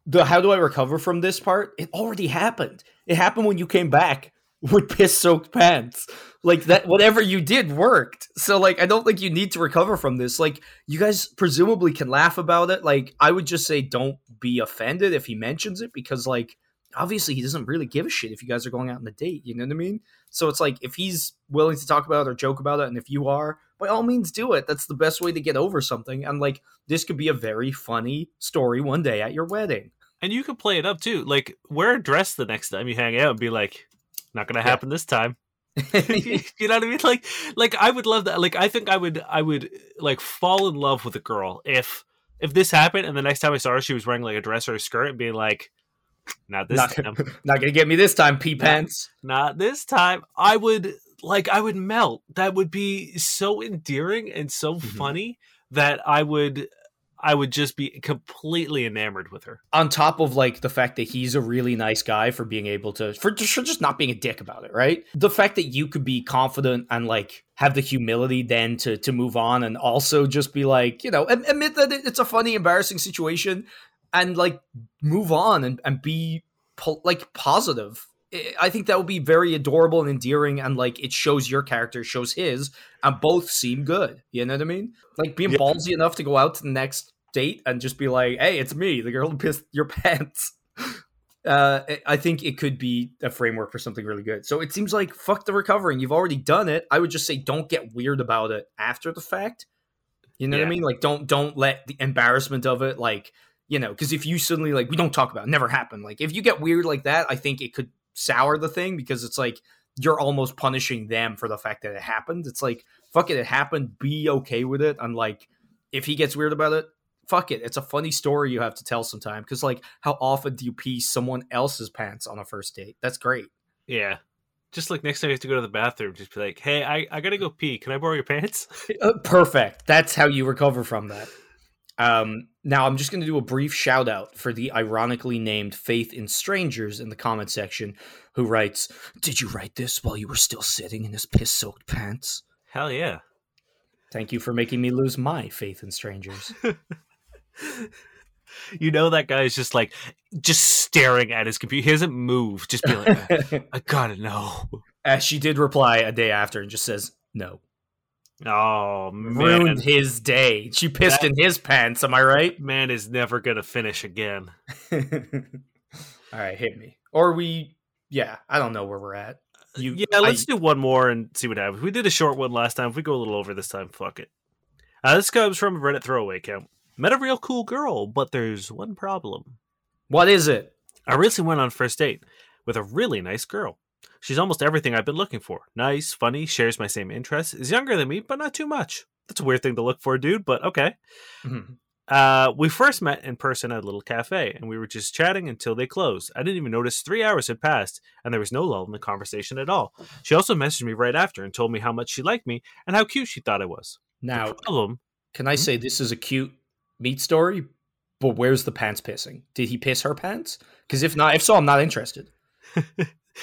the how do I recover from this part? It already happened. It happened when you came back with piss soaked pants. Like that whatever you did worked. So like I don't think you need to recover from this. Like you guys presumably can laugh about it. Like I would just say don't be offended if he mentions it because like obviously he doesn't really give a shit if you guys are going out on a date, you know what I mean? So it's like if he's willing to talk about it or joke about it and if you are, by all means do it. That's the best way to get over something. And like this could be a very funny story one day at your wedding. And you can play it up too. Like, wear a dress the next time you hang out and be like, not going to Yeah. happen this time. you know what I mean? Like, like I would love that. Like, I think I would, I would like fall in love with a girl if, if this happened and the next time I saw her, she was wearing like a dress or a skirt and being like, not this not, time. not gonna get me this time, pee pants. not this time i would like i would melt that would be so endearing and so Mhm. funny that i would i would just be completely enamored with her On top of like the fact that he's a really nice guy for being able to for just, for just not being a dick about it, right? The fact that you could be confident and like have the humility then to to move on and also just be like, you know, admit that it's a funny, embarrassing situation and like move on and, and be po- like positive I- I think that would be very adorable and endearing, and like it shows your character, shows his, and both seem good. You know what I mean? Like being Yeah. ballsy enough to go out to the next date and just be like, "Hey, it's me, the girl who pissed your pants." Uh, I- think it could be a framework for something really good. So it seems like fuck the recovering. You've already done it. I would just say don't get weird about it after the fact. You know what I mean? Like don't don't let the embarrassment of it like you know because if you suddenly like we don't talk about it, never happened. Like if you get weird like that, I think it could sour the thing because it's like you're almost punishing them for the fact that it happened. It's like fuck it, it happened. Be okay with it. And like if he gets weird about it, fuck it. It's a funny story you have to tell sometime. Because like how often do you pee someone else's pants on a first date? That's great. Yeah. Just like next time you have to go to the bathroom, just be like, "Hey, I, I gotta go pee. Can I borrow your pants?" Uh, perfect. That's how you recover from that. Um, now, I'm just going to do a brief shout out for the ironically named Faith in Strangers in the comment section, who writes, Did you write this while you were still sitting in his piss soaked pants? Hell yeah. Thank you for making me lose my faith in strangers. You know that guy is just like just staring at his computer. He doesn't move. Just be like, I gotta know. uh, she did reply a day after and just says, No. Oh man, Ruined his day. She pissed That- in his pants. Am I right? man is never gonna finish again. All right, hit me. Or we, yeah, I don't know where we're at. You, yeah, let's I- do one more and see what happens. We did a short one last time. If we go a little over this time, fuck it. Uh, this comes from a Reddit throwaway account. Met a real cool girl, but there's one problem. what is it? I recently went on a first date with a really nice girl. She's almost everything I've been looking for. Nice, funny, shares my same interests, is younger than me, but not too much. That's a weird thing to look for, dude, but okay. Mhm. Uh, we first met in person at a little cafe, and we were just chatting until they closed. I didn't even notice three hours had passed, and there was no lull in the conversation at all. She also messaged me right after and told me how much she liked me and how cute she thought I was. Now, the problem, Can I say this is a cute meet story? But where's the pants pissing? Did he piss her pants? Because if not, if so, I'm not interested.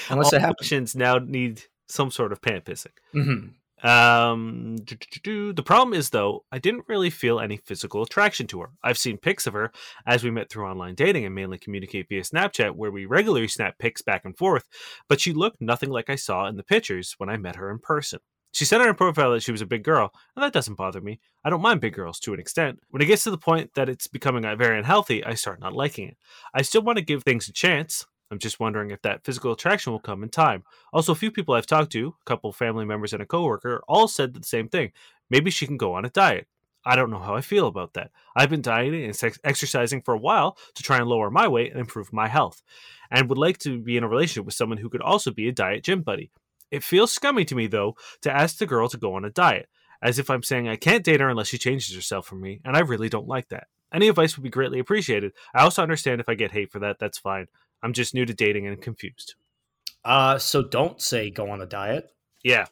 Unless all it happens. now need some sort of pant pissing. hmm Um, the problem is though, I didn't really feel any physical attraction to her. I've seen pics of her as we met through online dating and mainly communicate via Snapchat, where we regularly snap pics back and forth. But she looked nothing like I saw in the pictures when I met her in person. She said on her profile that she was a big girl, and that doesn't bother me. I don't mind big girls to an extent. When it gets to the point that it's becoming uh, very unhealthy, I start not liking it. I still want to give things a chance. I'm just wondering if that physical attraction will come in time. Also, a few people I've talked to, a couple family members and a coworker, all said the same thing. Maybe she can go on a diet. I don't know how I feel about that. I've been dieting and sex- exercising for a while to try and lower my weight and improve my health, and would like to be in a relationship with someone who could also be a diet gym buddy. It feels scummy to me, though, to ask the girl to go on a diet, as if I'm saying I can't date her unless she changes herself for me, and I really don't like that. Any advice would be greatly appreciated. I also understand if I get hate for that, that's fine. I'm just new to dating and confused. Uh, so don't say go on a diet. Yeah,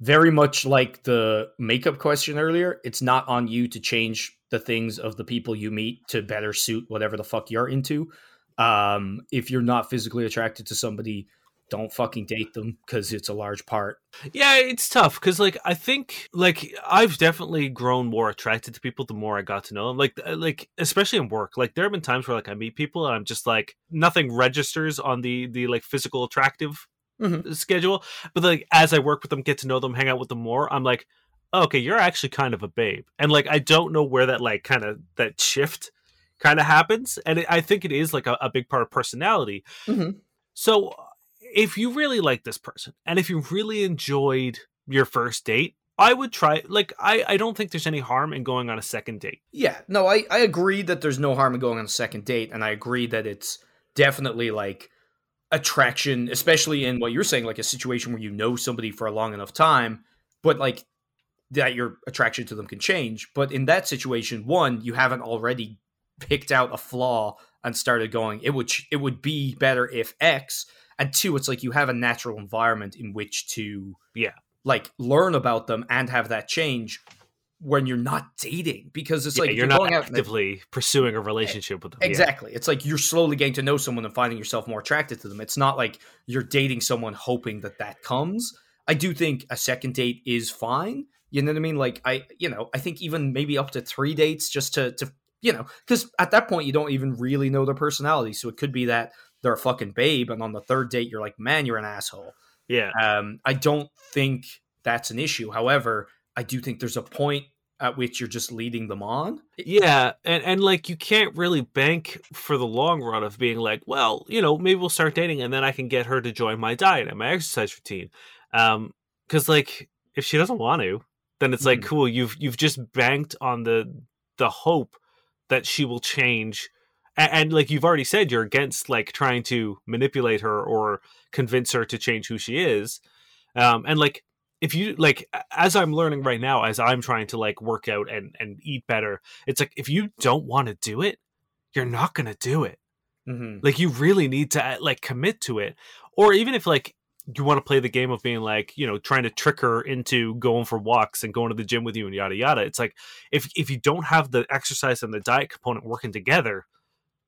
Very much like the makeup question earlier, it's not on you to change the things of the people you meet to better suit whatever the fuck you're into. Um, if you're not physically attracted to somebody, don't fucking date them because it's a large part. Yeah, it's tough because, like, I think, like, I've definitely grown more attracted to people the more I got to know them. Like, uh, like, especially in work. Like, there have been times where, like, I meet people and I'm just like, nothing registers on the the like physical attractive Mhm. schedule. But like, as I work with them, get to know them, hang out with them more, I'm like, oh, okay, you're actually kind of a babe. And like, I don't know where that like kind of that shift kind of happens, and it, I think it is like a, a big part of personality. Mhm. So if you really like this person and if you really enjoyed your first date, I would try like I, I don't think there's any harm in going on a second date. Yeah, no, I, I agree that there's no harm in going on a second date, and I agree that it's definitely like attraction, especially in what you're saying, like a situation where you know somebody for a long enough time, but like that your attraction to them can change. But in that situation, one, you haven't already picked out a flaw and started going, it would it would be better if X, and two, it's like you have a natural environment in which to Yeah. like learn about them and have that change when you're not dating because it's Yeah, like if you're, not going out and- actively pursuing a relationship with them. Yeah. Exactly. It's like you're slowly getting to know someone and finding yourself more attracted to them. It's not like you're dating someone hoping that that comes. I do think a second date is fine. You know what I mean? Like I, you know, I think even maybe up to three dates just to, to you know, because at that point you don't even really know their personality. So it could be that they're a fucking babe, and on the third date you're like, man, you're an asshole. Yeah. Um, I don't think that's an issue. However, I do think there's a point at which you're just leading them on. Yeah, and and like you can't really bank for the long run of being like, well, you know, maybe we'll start dating and then I can get her to join my diet and my exercise routine. Um cuz like if she doesn't want to, then it's like Mhm. cool, you've you've just banked on the the hope that she will change and, and like you've already said you're against like trying to manipulate her or convince her to change who she is. Um and like if you like as i'm learning right now as i'm trying to like work out and and eat better it's like if you don't want to do it you're not going to do it Mm-hmm. like you really need to uh, like commit to it or even if like you want to play the game of being like you know trying to trick her into going for walks and going to the gym with you and yada yada it's like if if you don't have the exercise and the diet component working together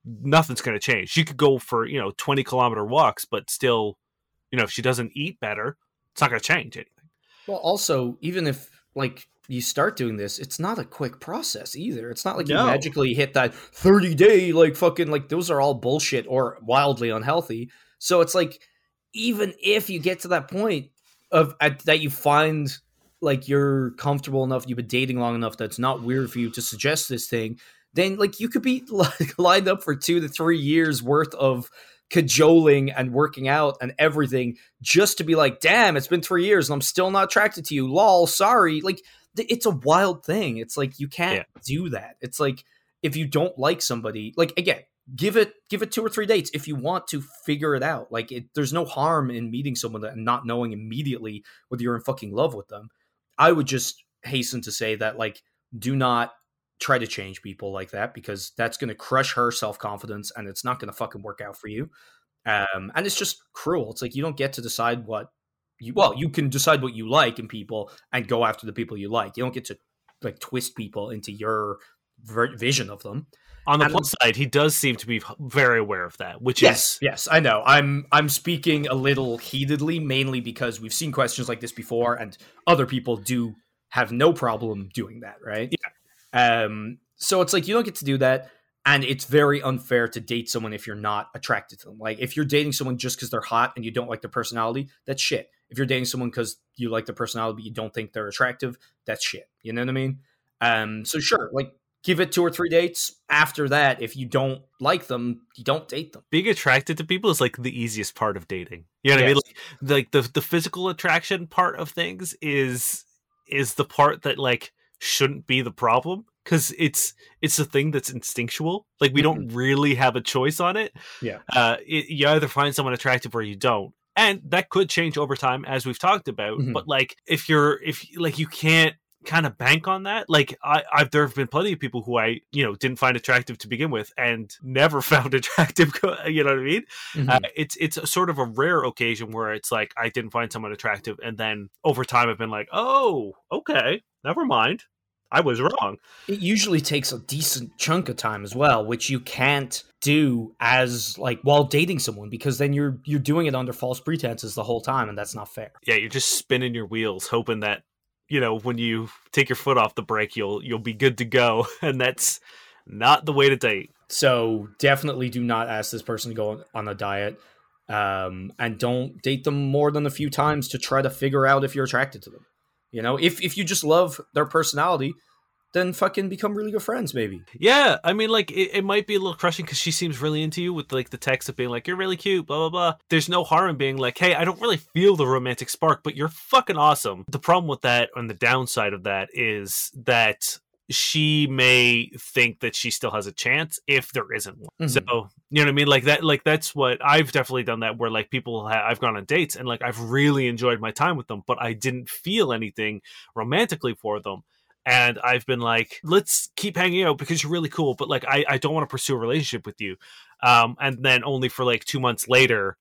nothing's going to change she could go for you know 20 kilometer walks but still you know if she doesn't eat better it's not going to change anything Well, also, even if like you start doing this, it's not a quick process either. It's not like No. you magically hit that 30 day like fucking like those are all bullshit or wildly unhealthy. So it's like even if you get to that point of at, that you find like you're comfortable enough, you've been dating long enough that's not weird for you to suggest this thing, then like you could be like lined up for 2 to 3 years worth of cajoling and working out and everything just to be like, damn, it's been three years and I'm still not attracted to you. Lol, sorry. Like, th- it's a wild thing. It's like you can't do that. It's like if you don't like somebody, like again, give it give it two or three dates if you want to figure it out. Like, it, there's no harm in meeting someone and not knowing immediately whether you're in fucking love with them. I would just hasten to say that like, do not try to change people like that because that's going to crush her self confidence and it's not going to fucking work out for you. Um, and it's just cruel. It's like you don't get to decide what you well, you can decide what you like in people and go after the people you like. You don't get to like twist people into your ver- vision of them. On the And- plus side, he does seem to be very aware of that, which Yes, is yes, I know. I'm I'm speaking a little heatedly, mainly because we've seen questions like this before, and other people do have no problem doing that, right? Yeah. Um. So it's like you don't get to do that, and it's very unfair to date someone if you're not attracted to them. Like if you're dating someone just because they're hot and you don't like their personality, that's shit. If you're dating someone because you like their personality but you don't think they're attractive, that's shit. You know what I mean? Um. So sure, like give it two or three dates. After that, if you don't like them, you don't date them. being attracted to people is like the easiest part of dating. You know what I mean? Like, like the the physical attraction part of things is is the part that like shouldn't be the problem because it's it's a thing that's instinctual. Like we don't really have a choice on it. Yeah. Uh, it, you either find someone attractive or you don't. And that could change over time, as we've talked about. Mhm. But like, if you're, if like, you can't kind of bank on that. Like, I, I've there have been plenty of people who I, you know, didn't find attractive to begin with, and never found attractive. You know what I mean? Mm-hmm. Uh, it's it's a sort of a rare occasion where it's like I didn't find someone attractive, and then over time I've been like, oh, okay, never mind, I was wrong. it usually takes a decent chunk of time as well which you can't do as like while dating someone because then you're you're doing it under false pretenses the whole time and that's not fair Yeah, you're just spinning your wheels, hoping that you know when you take your foot off the brake, you'll you'll be good to go, and that's not the way to date. so definitely do not ask this person to go on- a diet um, and don't date them more than a few times to try to figure out if you're attracted to them you know if if you just love their personality then fucking become really good friends maybe Yeah, I mean, like it, it might be a little crushing because she seems really into you with like the text of being like, "You're really cute," blah blah blah. There's no harm in being like, "Hey, I don't really feel the romantic spark, but you're fucking awesome." The problem with that, and the downside of that, is that she may think that she still has a chance if there isn't one. Mhm. So you know what I mean? Like that. Like that's what I've definitely done. That where like people ha- I've gone on dates and like I've really enjoyed my time with them, but I didn't feel anything romantically for them and I've been like, let's keep hanging out because you're really cool, but like I, I don't want to pursue a relationship with you. Um, and then only for like two months later,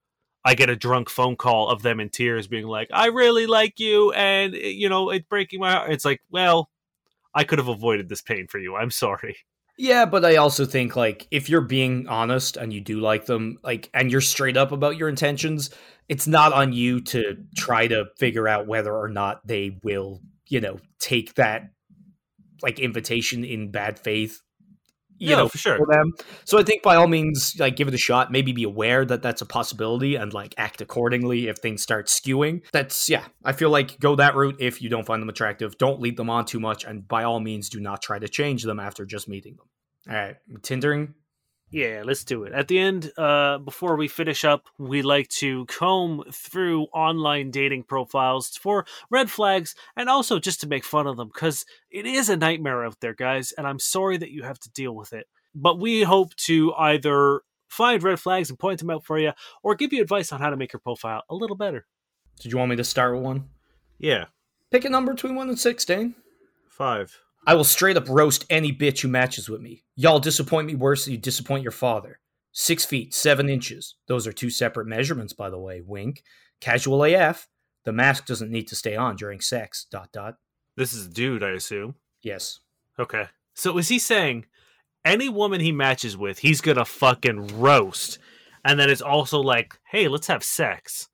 I get a drunk phone call of them in tears being like, I really like you and eh, you know, it's breaking my heart. It's like, well, I could have avoided this pain for you. I'm sorry. Yeah, but I also think like if you're being honest and you do like them, like and you're straight up about your intentions, it's not on you to try to figure out whether or not they will, you know, take that like invitation in bad faith. You Yeah, know, for sure. for them. So I think by all means, like give it a shot. Maybe be aware that that's a possibility and like act accordingly if things start skewing. That's yeah. I feel like go that route if you don't find them attractive. Don't lead them on too much, and by all means, do not try to change them after just meeting them. All right, Tindering. Yeah, let's do it. At the end, uh, before we finish up, we like to comb through online dating profiles for red flags and also just to make fun of them because it is a nightmare out there, guys, and I'm sorry that you have to deal with it. But we hope to either find red flags and point them out for you or give you advice on how to make your profile a little better. Did you want me to start with one? Yeah, Pick a number between one and six, Dane. five. I will straight up roast any bitch who matches with me. Y'all disappoint me worse than you disappoint your father. Six feet, seven inches. Those are two separate measurements, by the way. Wink. Casual AF. The mask doesn't need to stay on during sex. Dot dot. This is a dude, I assume. Yes. Okay. So is he saying any woman he matches with, he's gonna fucking roast? And then it's also like, hey, let's have sex.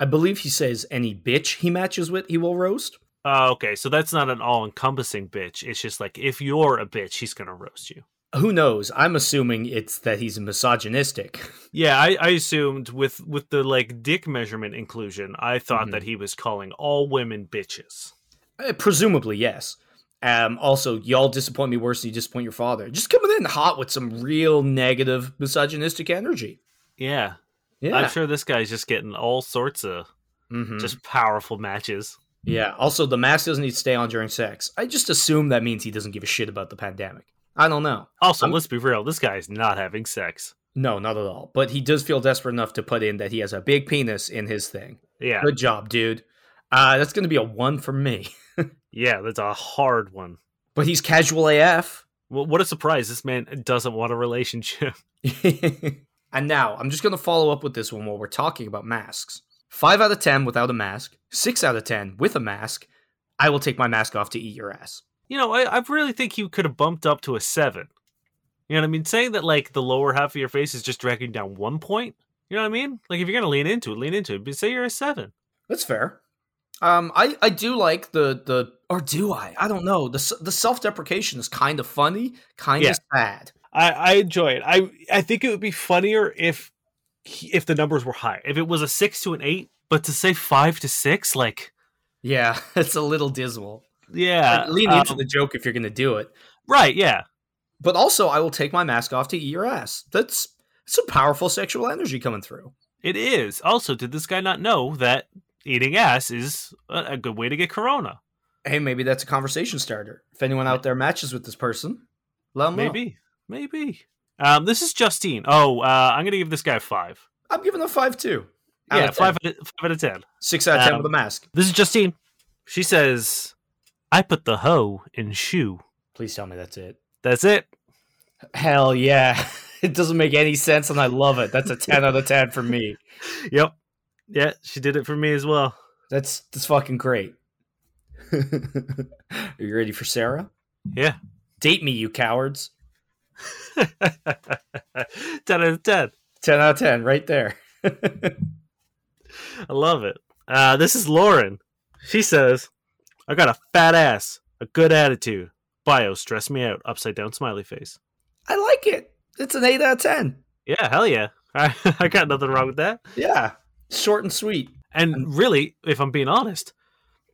I believe he says any bitch he matches with, he will roast. Uh, okay, so that's not an all encompassing bitch. It's just like if you're a bitch, he's gonna roast you. Who knows? I'm assuming it's that he's misogynistic. Yeah, I, I assumed with with the like dick measurement inclusion, I thought Mhm. that he was calling all women bitches. Uh, Presumably, yes. Um, also, y'all disappoint me worse than you disappoint your father. Just coming in hot with some real negative misogynistic energy. Yeah, Yeah. I'm sure this guy's just getting all sorts of Mhm. just powerful matches. Yeah. Also, the mask doesn't need to stay on during sex. I just assume that means he doesn't give a shit about the pandemic. I don't know. Also, I'm- let's be real, this guy's not having sex. No, not at all. But he does feel desperate enough to put in that he has a big penis in his thing. Yeah, Good job, dude. Uh, that's going to be a one for me. yeah, that's a hard one. But he's casual AF. Well, what a surprise! This man doesn't want a relationship. and now I'm just going to follow up with this one while we're talking about masks. Five out of 10 without a mask, six out of 10 with a mask. I will take my mask off to eat your ass. You know, I, I really think you could have bumped up to a seven. You know what I mean? Saying that like the lower half of your face is just dragging down one point. You know what I mean? Like if you're gonna lean into it, lean into it. But say you're a seven. That's fair. Um, I, I do like the the or do I? I don't know. The the self deprecation is kind of funny, kind Yeah. of sad. I, I enjoy it. I I think it would be funnier if if the numbers were high. If it was a six to an eight, but to say five to six, like Yeah, it's a little dismal. yeah, Like, lean into um, the joke if you're gonna do it. right. Yeah, But also, I will take my mask off to eat your ass. That's some powerful sexual energy coming through. it is. Also, did this guy not know that eating ass is a, a good way to get corona? Hey, maybe that's a conversation starter. If anyone out there matches with this person, let 'em know. Maybe, maybe. Um, this is Justine. Oh, uh, I'm gonna give this guy a five. I'm giving a five too. yeah, five out, of, five out of ten. Six out of ten Um, with a mask. This is Justine. She says, "I put the hoe in shoe." Please tell me that's it. That's it. Hell yeah. It doesn't make any sense and I love it. That's a 10 out of 10 for me. Yep. Yeah, she did it for me as well. That's that's fucking great. Are you ready for Sarah? Yeah. Date me, you cowards. ten out of ten. 10 out of 10 right there. I love it. Uh, this is Lauren. She says, "I got a fat ass, a good attitude. Bio stress me out. Upside down smiley face. I like it. It's an 8 out of 10. Yeah, hell yeah. I, I got nothing wrong with that. Yeah. Short and sweet. And really, if I'm being honest,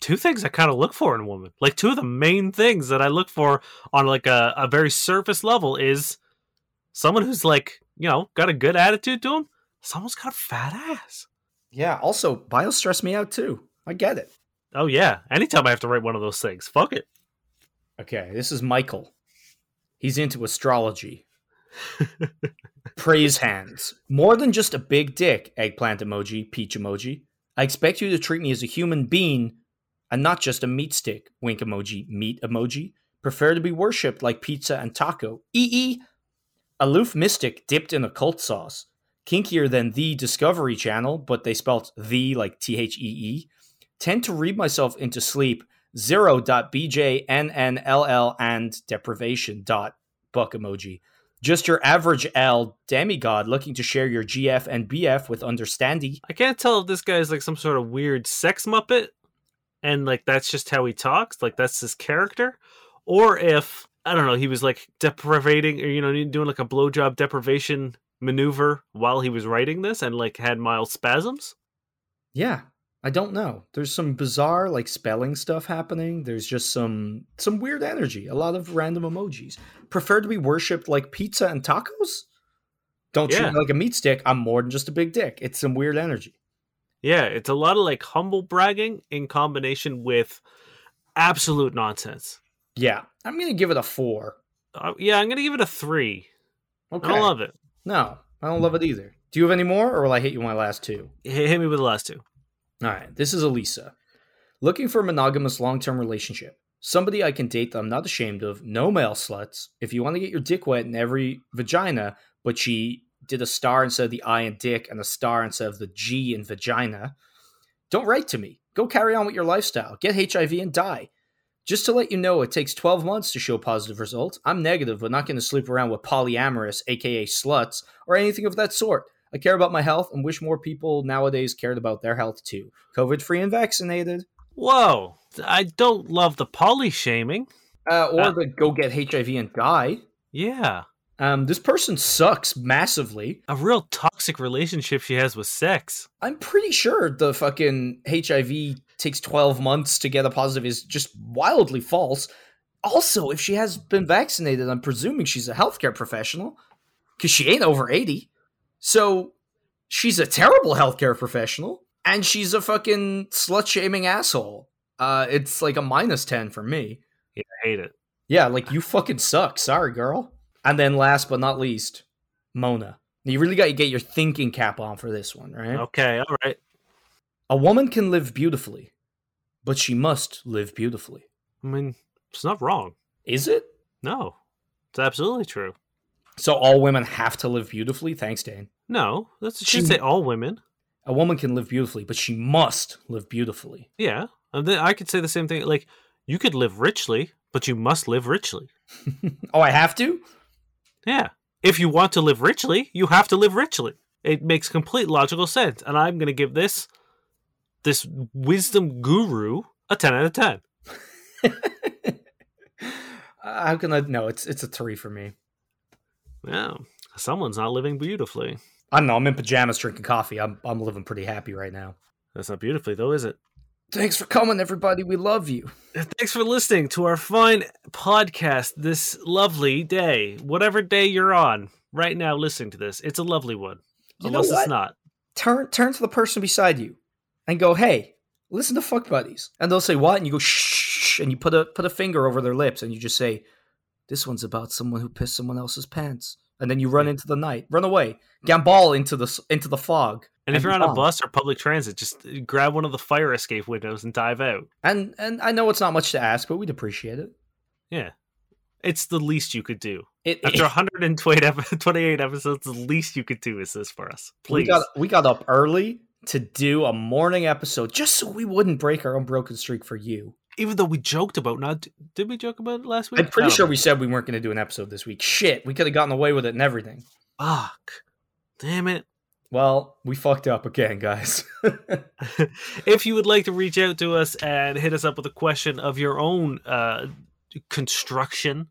two things I kind of look for in a woman, like two of the main things that I look for on like a, a very surface level is someone who's like, you know, got a good attitude to him. Someone's got a fat ass. Yeah. Also, bio stress me out too. I get it. Oh yeah. Anytime I have to write one of those things, fuck it. Okay. This is Michael. He's into astrology. Praise hands. More than just a big dick, eggplant emoji, peach emoji. I expect you to treat me as a human being and not just a meat stick, wink emoji, meat emoji. Prefer to be worshipped like pizza and taco. EE. Aloof mystic dipped in occult sauce. Kinkier than the Discovery Channel, but they spelt the like T H E E. Tend to read myself into sleep. Zero.bjnnll and deprivation dot buck emoji. Just your average L demigod looking to share your GF and BF with understanding. I can't tell if this guy is like some sort of weird sex muppet and like that's just how he talks, like that's his character, or if I don't know, he was like deprivating or you know doing like a blowjob deprivation maneuver while he was writing this and like had mild spasms. Yeah, I don't know. There's some bizarre like spelling stuff happening. There's just some some weird energy. A lot of random emojis. Prefer to be worshipped like pizza and tacos? Don't treat Yeah. me like a meat stick. I'm more than just a big dick. It's some weird energy. Yeah, it's a lot of like humble bragging in combination with absolute nonsense. Yeah, I'm gonna give it a four. Uh, yeah, I'm gonna give it a three. Okay. I don't love it. no, I don't love it either. Do you have any more, or will I hit you with my last two? Hit hit me with the last two. All right, this is Elisa. Looking for a monogamous long term relationship. Somebody I can date that I'm not ashamed of. No male sluts. If you want to get your dick wet in every vagina, but she did a star instead of the I in dick and a star instead of the G in vagina, don't write to me. Go carry on with your lifestyle. Get HIV and die. Just to let you know, it takes 12 months to show positive results. I'm negative, but not going to sleep around with polyamorous, aka sluts, or anything of that sort. I care about my health and wish more people nowadays cared about their health too. COVID free and vaccinated. Whoa, I don't love the poly shaming. Uh, or Uh, the go get HIV and die. Yeah, Um, this person sucks massively. a real toxic relationship she has with sex. I'm pretty sure the fucking HIV takes 12 months to get a positive is just wildly false. Also, if she has been vaccinated, I'm presuming she's a healthcare professional because she ain't over 80. So she's a terrible healthcare professional and she's a fucking slut shaming asshole. Uh, it's like a minus 10 for me. I hate it. Yeah, like you fucking suck. Sorry, girl. And then last but not least, Mona. You really got to get your thinking cap on for this one, right? Okay, all right. A woman can live beautifully, but she must live beautifully. I mean, it's not wrong. Is it? No, it's absolutely true. So all women have to live beautifully? Thanks, Dane. No, that's She- should say all women. A woman can live beautifully, but she must live beautifully. Yeah, and then I could say the same thing. Like you could live richly, but you must live richly. oh, I have to? Yeah, if you want to live richly, you have to live richly. It makes complete logical sense, and I'm going to give this this wisdom guru a ten out of ten. Uh, How can I? No, it's it's a three for me. Yeah, someone's not living beautifully. I don't know. I'm in pajamas drinking coffee. I'm I'm living pretty happy right now. That's not beautifully, though, is it? Thanks for coming, everybody. We love you. Uh, thanks for listening to our fine podcast this lovely day. Whatever day you're on right now listening to this, it's a lovely one. You Unless it's not. Turn turn to the person beside you and go, "Hey, listen to Fuck Buddies," and they'll say, "What?" And you go, "Shh," and you put a put a finger over their lips, and you just say, "This one's about someone who pissed someone else's pants." And then you run into the night, run away, gambol into the into the fog. And if be you're on a bus or public transit, just uh, grab one of the fire escape windows and dive out. and and I know it's not much to ask, but we'd appreciate it. Yeah. It's the least you could do. It, After 128 episodes, the least you could do is this for us. we Please. got we got up early to do a morning episode just so we wouldn't break our unbroken streak for you. Even though we joked about not did we joke about it last week? I'm pretty sure know. we said we weren't going to do an episode this week. Shit, we could have gotten away with it and everything. Fuck. Damn it. Well, we fucked up again, guys. if you would like to reach out to us and hit us up with a question of your own uh, construction,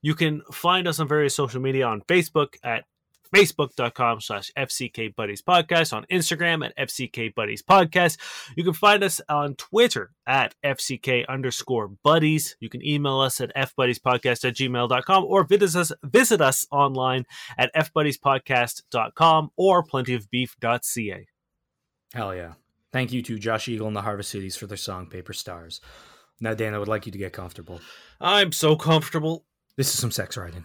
you can find us on various social media on Facebook at facebook.com slash fck buddies podcast on instagram at fck buddies podcast you can find us on twitter at fck underscore buddies you can email us at fbuddiespodcast at gmail.com or visit us visit us online at fbuddiespodcast.com or plentyofbeef.ca Hell yeah. Thank you to Josh Eagle and the Harvest Cities for their song Paper Stars. Now, Dan, I would like you to get comfortable. i'm so comfortable This is some sex writing.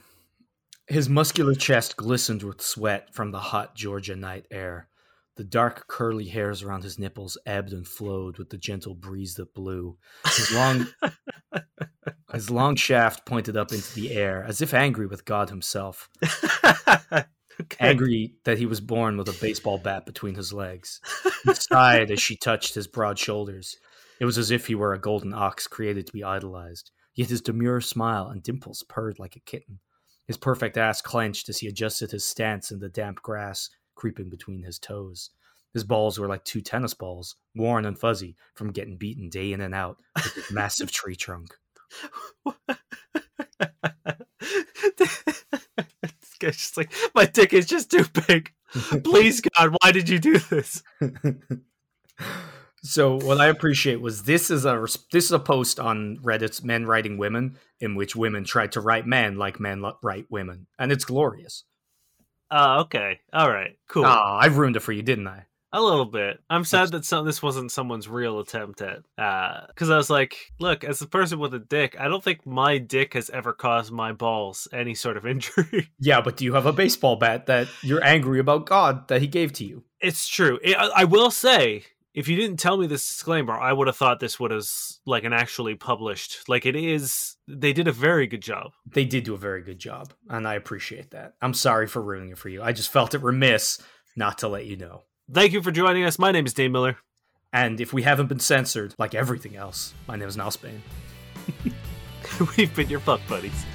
His muscular chest glistened with sweat from the hot Georgia night air. The dark curly hairs around his nipples ebbed and flowed with the gentle breeze that blew. His long his long shaft pointed up into the air, as if angry with God himself. okay. Angry that he was born with a baseball bat between his legs. He sighed as she touched his broad shoulders. It was as if he were a golden ox created to be idolized. Yet his demure smile and dimples purred like a kitten his perfect ass clenched as he adjusted his stance in the damp grass creeping between his toes. His balls were like two tennis balls, worn and fuzzy from getting beaten day in and out with his massive tree trunk. this guy's just like, my dick is just too big. Please, God, why did you do this? So what I appreciate was this is a this is a post on Reddit's men writing women in which women tried to write men like men write women, and it's glorious. Oh, uh, okay, all right, cool. Oh, I ruined it for you, didn't I? A little bit. I'm sad that some this wasn't someone's real attempt at. Because uh, I was like, look, as a person with a dick, I don't think my dick has ever caused my balls any sort of injury. Yeah, but do you have a baseball bat that you're angry about God that He gave to you? It's true. It, I, I will say, if you didn't tell me this disclaimer, I would have thought this was like an actually published. Like it is. They did a very good job. They did do a very good job, and I appreciate that. I'm sorry for ruining it for you. I just felt it remiss not to let you know. Thank you for joining us. My name is Dane Miller. And if we haven't been censored, like everything else, my name is Niall Spain. We've been your fuck buddies.